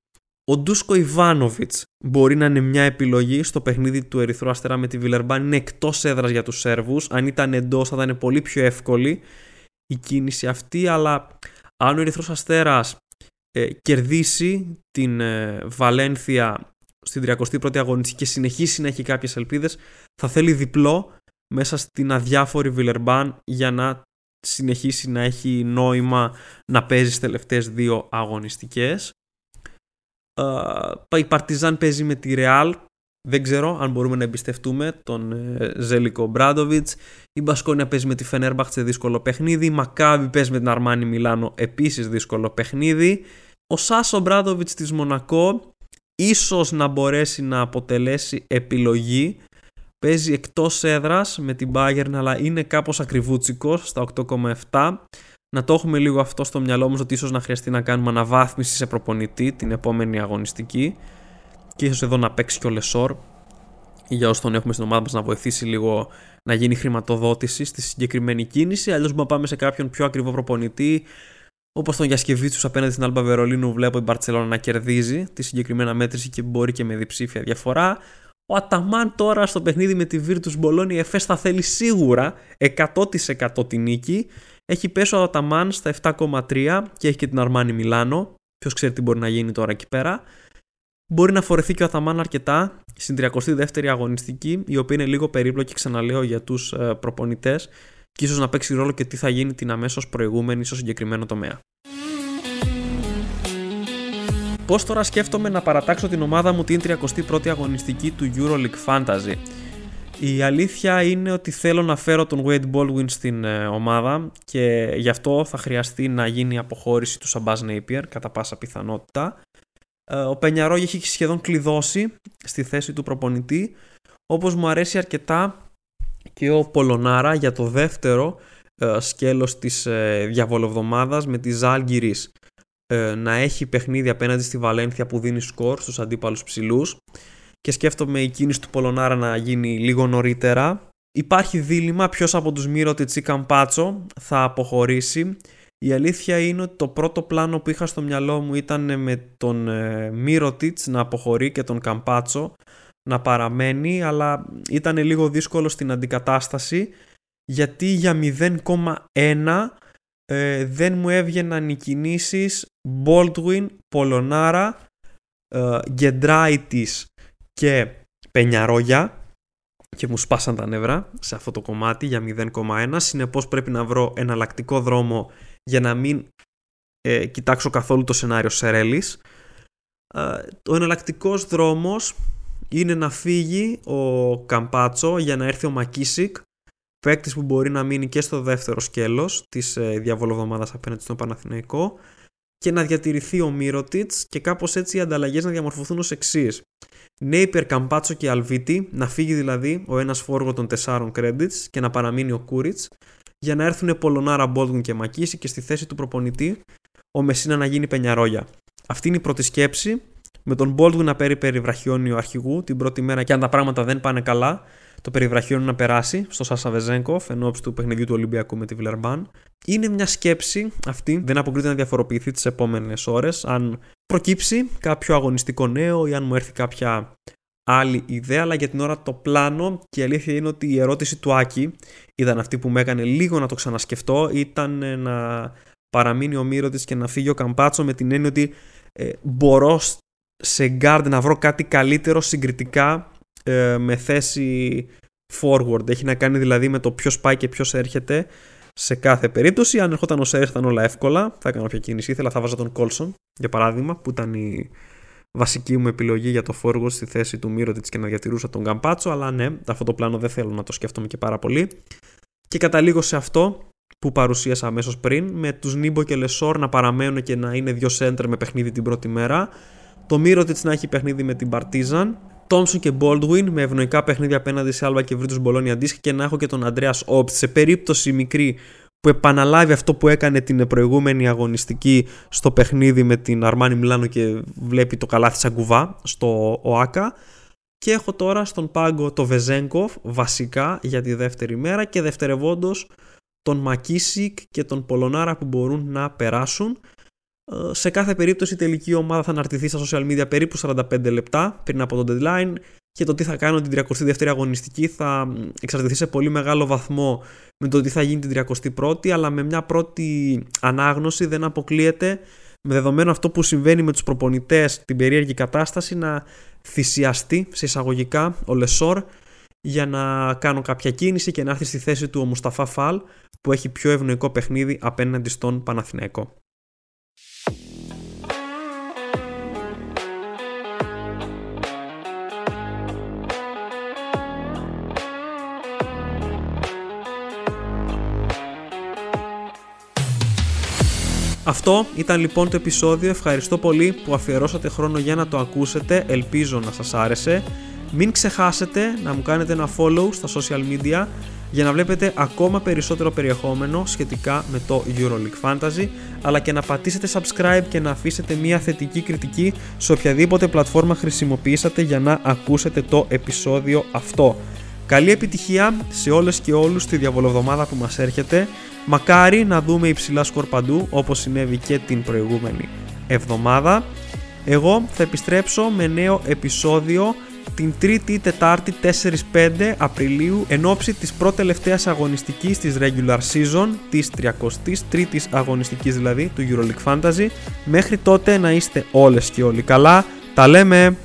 Ο Ντούσκο Ιβάνοβιτς μπορεί να είναι μια επιλογή στο παιχνίδι του Ερυθρού Αστέρα με τη Βιλερμπάν. Είναι εκτός έδρας για τους Σέρβους. Αν ήταν εντός θα ήταν πολύ πιο εύκολη η κίνηση αυτή. Αλλά αν ο Ερυθρός Αστέρας ε, κερδίσει την ε, Βαλένθια στην 31η αγωνιστική και συνεχίσει να έχει κάποιες ελπίδες θα θέλει διπλό μέσα στην αδιάφορη Βιλερμπάν για να συνεχίσει να έχει νόημα να παίζει στις τελευταίες δύο αγωνιστικές. Η Παρτιζάν παίζει με τη Ρεάλ. Δεν ξέρω αν μπορούμε να εμπιστευτούμε τον ε, Ζέλικο Μπράντοβιτς. Η Μπασκόνια παίζει με τη Φενέρμπαχτ σε δύσκολο παιχνίδι. Η Μακάβη παίζει με την Αρμάνι Μιλάνο επίσης δύσκολο παιχνίδι. Ο Σάσο Μπράντοβιτς της Μονακό ίσως να μπορέσει να αποτελέσει επιλογή. Παίζει εκτός έδρας με την Bayern αλλά είναι κάπως ακριβούτσικος στα 8,7 να το έχουμε λίγο αυτό στο μυαλό μας ότι ίσως να χρειαστεί να κάνουμε αναβάθμιση σε προπονητή την επόμενη αγωνιστική. Και ίσως εδώ να παίξει και ο Λεσόρ για όσο τον έχουμε στην ομάδα μας να βοηθήσει λίγο να γίνει χρηματοδότηση στη συγκεκριμένη κίνηση. Αλλιώς μπορούμε να πάμε σε κάποιον πιο ακριβό προπονητή Όπως τον Γιασκεβίτσου απέναντι στην Αλμπα Βερολίνου, βλέπω η Μπαρσελόνα να κερδίζει τη συγκεκριμένα μέτρηση και μπορεί και με διψήφια διαφορά. Ο Αταμάν τώρα στο παιχνίδι με τη Virtus Bologna, η Εφές θα θέλει σίγουρα 100% τη νίκη. Έχει πέσει ο Αταμάν στα 7,3 και έχει και την Αρμάνι Μιλάνο. Ποιος ξέρει τι μπορεί να γίνει τώρα εκεί πέρα. Μπορεί να φορεθεί και ο Αταμάν αρκετά στην 32η αγωνιστική, η οποία είναι λίγο περίπλοκη, ξαναλέω, για τους ε, προπονητές και ίσως να παίξει ρόλο και τι θα γίνει την αμέσως προηγούμενη στο συγκεκριμένο τομέα. Πώς τώρα σκέφτομαι να παρατάξω την ομάδα μου την 31η αγωνιστική του EuroLeague Fantasy; Η αλήθεια είναι ότι θέλω να φέρω τον Wade Baldwin στην ε, ομάδα και γι' αυτό θα χρειαστεί να γίνει η αποχώρηση του Σαμπάς Napier κατά πάσα πιθανότητα. Ε, ο Πενιαρόγι έχει σχεδόν κλειδώσει στη θέση του προπονητή όπως μου αρέσει αρκετά και ο Πολωνάρα για το δεύτερο ε, σκέλος της ε, διαβολοβδομάδας με τη Ζάλγκυρης ε, να έχει παιχνίδι απέναντι στη Βαλένθια που δίνει σκορ στους αντίπαλους ψηλούς και σκέφτομαι η κίνηση του Πολωνάρα να γίνει λίγο νωρίτερα. Υπάρχει δίλημα ποιος από τους Μύρωτιτς ή Καμπάτσο θα αποχωρήσει. Η αλήθεια είναι ότι το πρώτο πλάνο που είχα στο μυαλό μου ήταν με τον ε, Μύρωτιτς να αποχωρεί και τον Καμπάτσο να παραμένει αλλά ήταν λίγο δύσκολο στην αντικατάσταση γιατί για 0,1 ε, δεν μου έβγαιναν οι κινήσεις Baldwin, Πολωνάρα, ε, Γκεντράιτης και Πενιαρόγια και μου σπάσαν τα νεύρα σε αυτό το κομμάτι για 0,1 συνεπώς πρέπει να βρω εναλλακτικό δρόμο για να μην ε, κοιτάξω καθόλου το σενάριο Σερέλης. Ε, ο εναλλακτικός δρόμος είναι να φύγει ο Καμπάτσο για να έρθει ο Μακίσικ παίκτης που μπορεί να μείνει και στο δεύτερο σκέλος της ε, διαβολοβδομάδας απέναντι στον Παναθηναϊκό και να διατηρηθεί ο Μύρωτιτς και κάπως έτσι οι ανταλλαγές να διαμορφωθούν ως εξής. Νέιπερ, Καμπάτσο και Αλβίτη, να φύγει δηλαδή ο ένας φόργο των 4 credits και να παραμείνει ο Κούριτς, για να έρθουν Πολωνάρα, Μπόλτουν και Μακίση και στη θέση του προπονητή ο Μεσίνα να γίνει πενιαρόγια. Αυτή είναι η πρώτη σκέψη. Με τον Baldwin να παίρνει περιβραχιόνιο αρχηγού την πρώτη μέρα και αν τα πράγματα δεν πάνε καλά, το περιβραχιόνιο να περάσει στο Σάσα Βεζέγκοφ εν του παιχνιδιού του Ολυμπιακού με τη Βιλερμπάν. Είναι μια σκέψη αυτή, δεν αποκρίνεται να διαφοροποιηθεί τις επόμενες ώρες. Αν προκύψει κάποιο αγωνιστικό νέο ή αν μου έρθει κάποια άλλη ιδέα, αλλά για την ώρα το πλάνο και η αλήθεια είναι ότι η ερώτηση του Άκη ήταν αυτή που με έκανε λίγο να το ξανασκεφτώ, ήταν να παραμείνει ο Μίρο και να φύγει ο Καμπάτσο με την έννοια ότι ε, μπορώ σε γκαρντ να βρω κάτι καλύτερο συγκριτικά ε, με θέση forward. Έχει να κάνει δηλαδή με το ποιος πάει και ποιος έρχεται σε κάθε περίπτωση. Αν ερχόταν ο Σέρ όλα εύκολα, θα έκανα όποια κίνηση ήθελα. Θα έβαζα τον Κόλσον για παράδειγμα, που ήταν η βασική μου επιλογή για το forward στη θέση του Μίροτιτς και να διατηρούσα τον Καμπάτσο. Αλλά ναι, αυτό το πλάνο δεν θέλω να το σκέφτομαι και πάρα πολύ. Και καταλήγω σε αυτό που παρουσίασα αμέσως πριν, με τους Νίμπο και Λεσόρ να παραμένουν και να είναι δύο center με παιχνίδι την πρώτη μέρα. Το Μύρωτιτ να έχει παιχνίδι με την Παρτίζαν Τόμσον και Baldwin με ευνοϊκά παιχνίδια απέναντι σε Άλβα και Βρήτου Μπολόνια Ντίσκ και να έχω και τον Αντρέα Όπτ σε περίπτωση μικρή που επαναλάβει αυτό που έκανε την προηγούμενη αγωνιστική στο παιχνίδι με την Αρμάνι Μιλάνο και βλέπει το καλάθι σαν κουβά στο ΟΑΚΑ. Και έχω τώρα στον πάγκο το Βεζέγκοφ βασικά για τη δεύτερη μέρα και δευτερευόντως τον Μακίσικ και τον Πολωνάρα που μπορούν να περάσουν. Ε, σε κάθε περίπτωση η τελική ομάδα θα αναρτηθεί στα social media περίπου 45 λεπτά πριν από το deadline και το τι θα κάνω την 32η αγωνιστική θα εξαρτηθεί σε πολύ μεγάλο βαθμό με το τι θα γίνει την 31η αλλά με μια πρώτη ανάγνωση δεν αποκλείεται με δεδομένο αυτό που συμβαίνει με τους προπονητές την περίεργη κατάσταση να θυσιαστεί σε εισαγωγικά ο Λεσόρ για να κάνω κάποια κίνηση και να έρθει στη θέση του ο Μουσταφά Φαλ που έχει πιο ευνοϊκό παιχνίδι απέναντι στον Παναθηναϊκό. Αυτό ήταν λοιπόν το επεισόδιο. Ευχαριστώ πολύ που αφιερώσατε χρόνο για να το ακούσετε. Ελπίζω να σας άρεσε. Μην ξεχάσετε να μου κάνετε ένα follow στα social media για να βλέπετε ακόμα περισσότερο περιεχόμενο σχετικά με το EuroLeague Fantasy αλλά και να πατήσετε subscribe και να αφήσετε μια θετική κριτική σε οποιαδήποτε πλατφόρμα χρησιμοποιήσατε για να ακούσετε το επεισόδιο αυτό. Καλή επιτυχία σε όλες και όλους τη διαβολοβδομάδα που μας έρχεται. Μακάρι να δούμε υψηλά σκορ παντού όπως συνέβη και την προηγούμενη εβδομάδα. Εγώ θα επιστρέψω με νέο επεισόδιο την 3η ή Τετάρτη 4-5 Απριλίου εν ώψη της πρώτη τελευταίας αγωνιστικής της regular season της 33ης αγωνιστικής δηλαδή του EuroLeague Fantasy. Μέχρι τότε να είστε όλες και όλοι καλά. Τα λέμε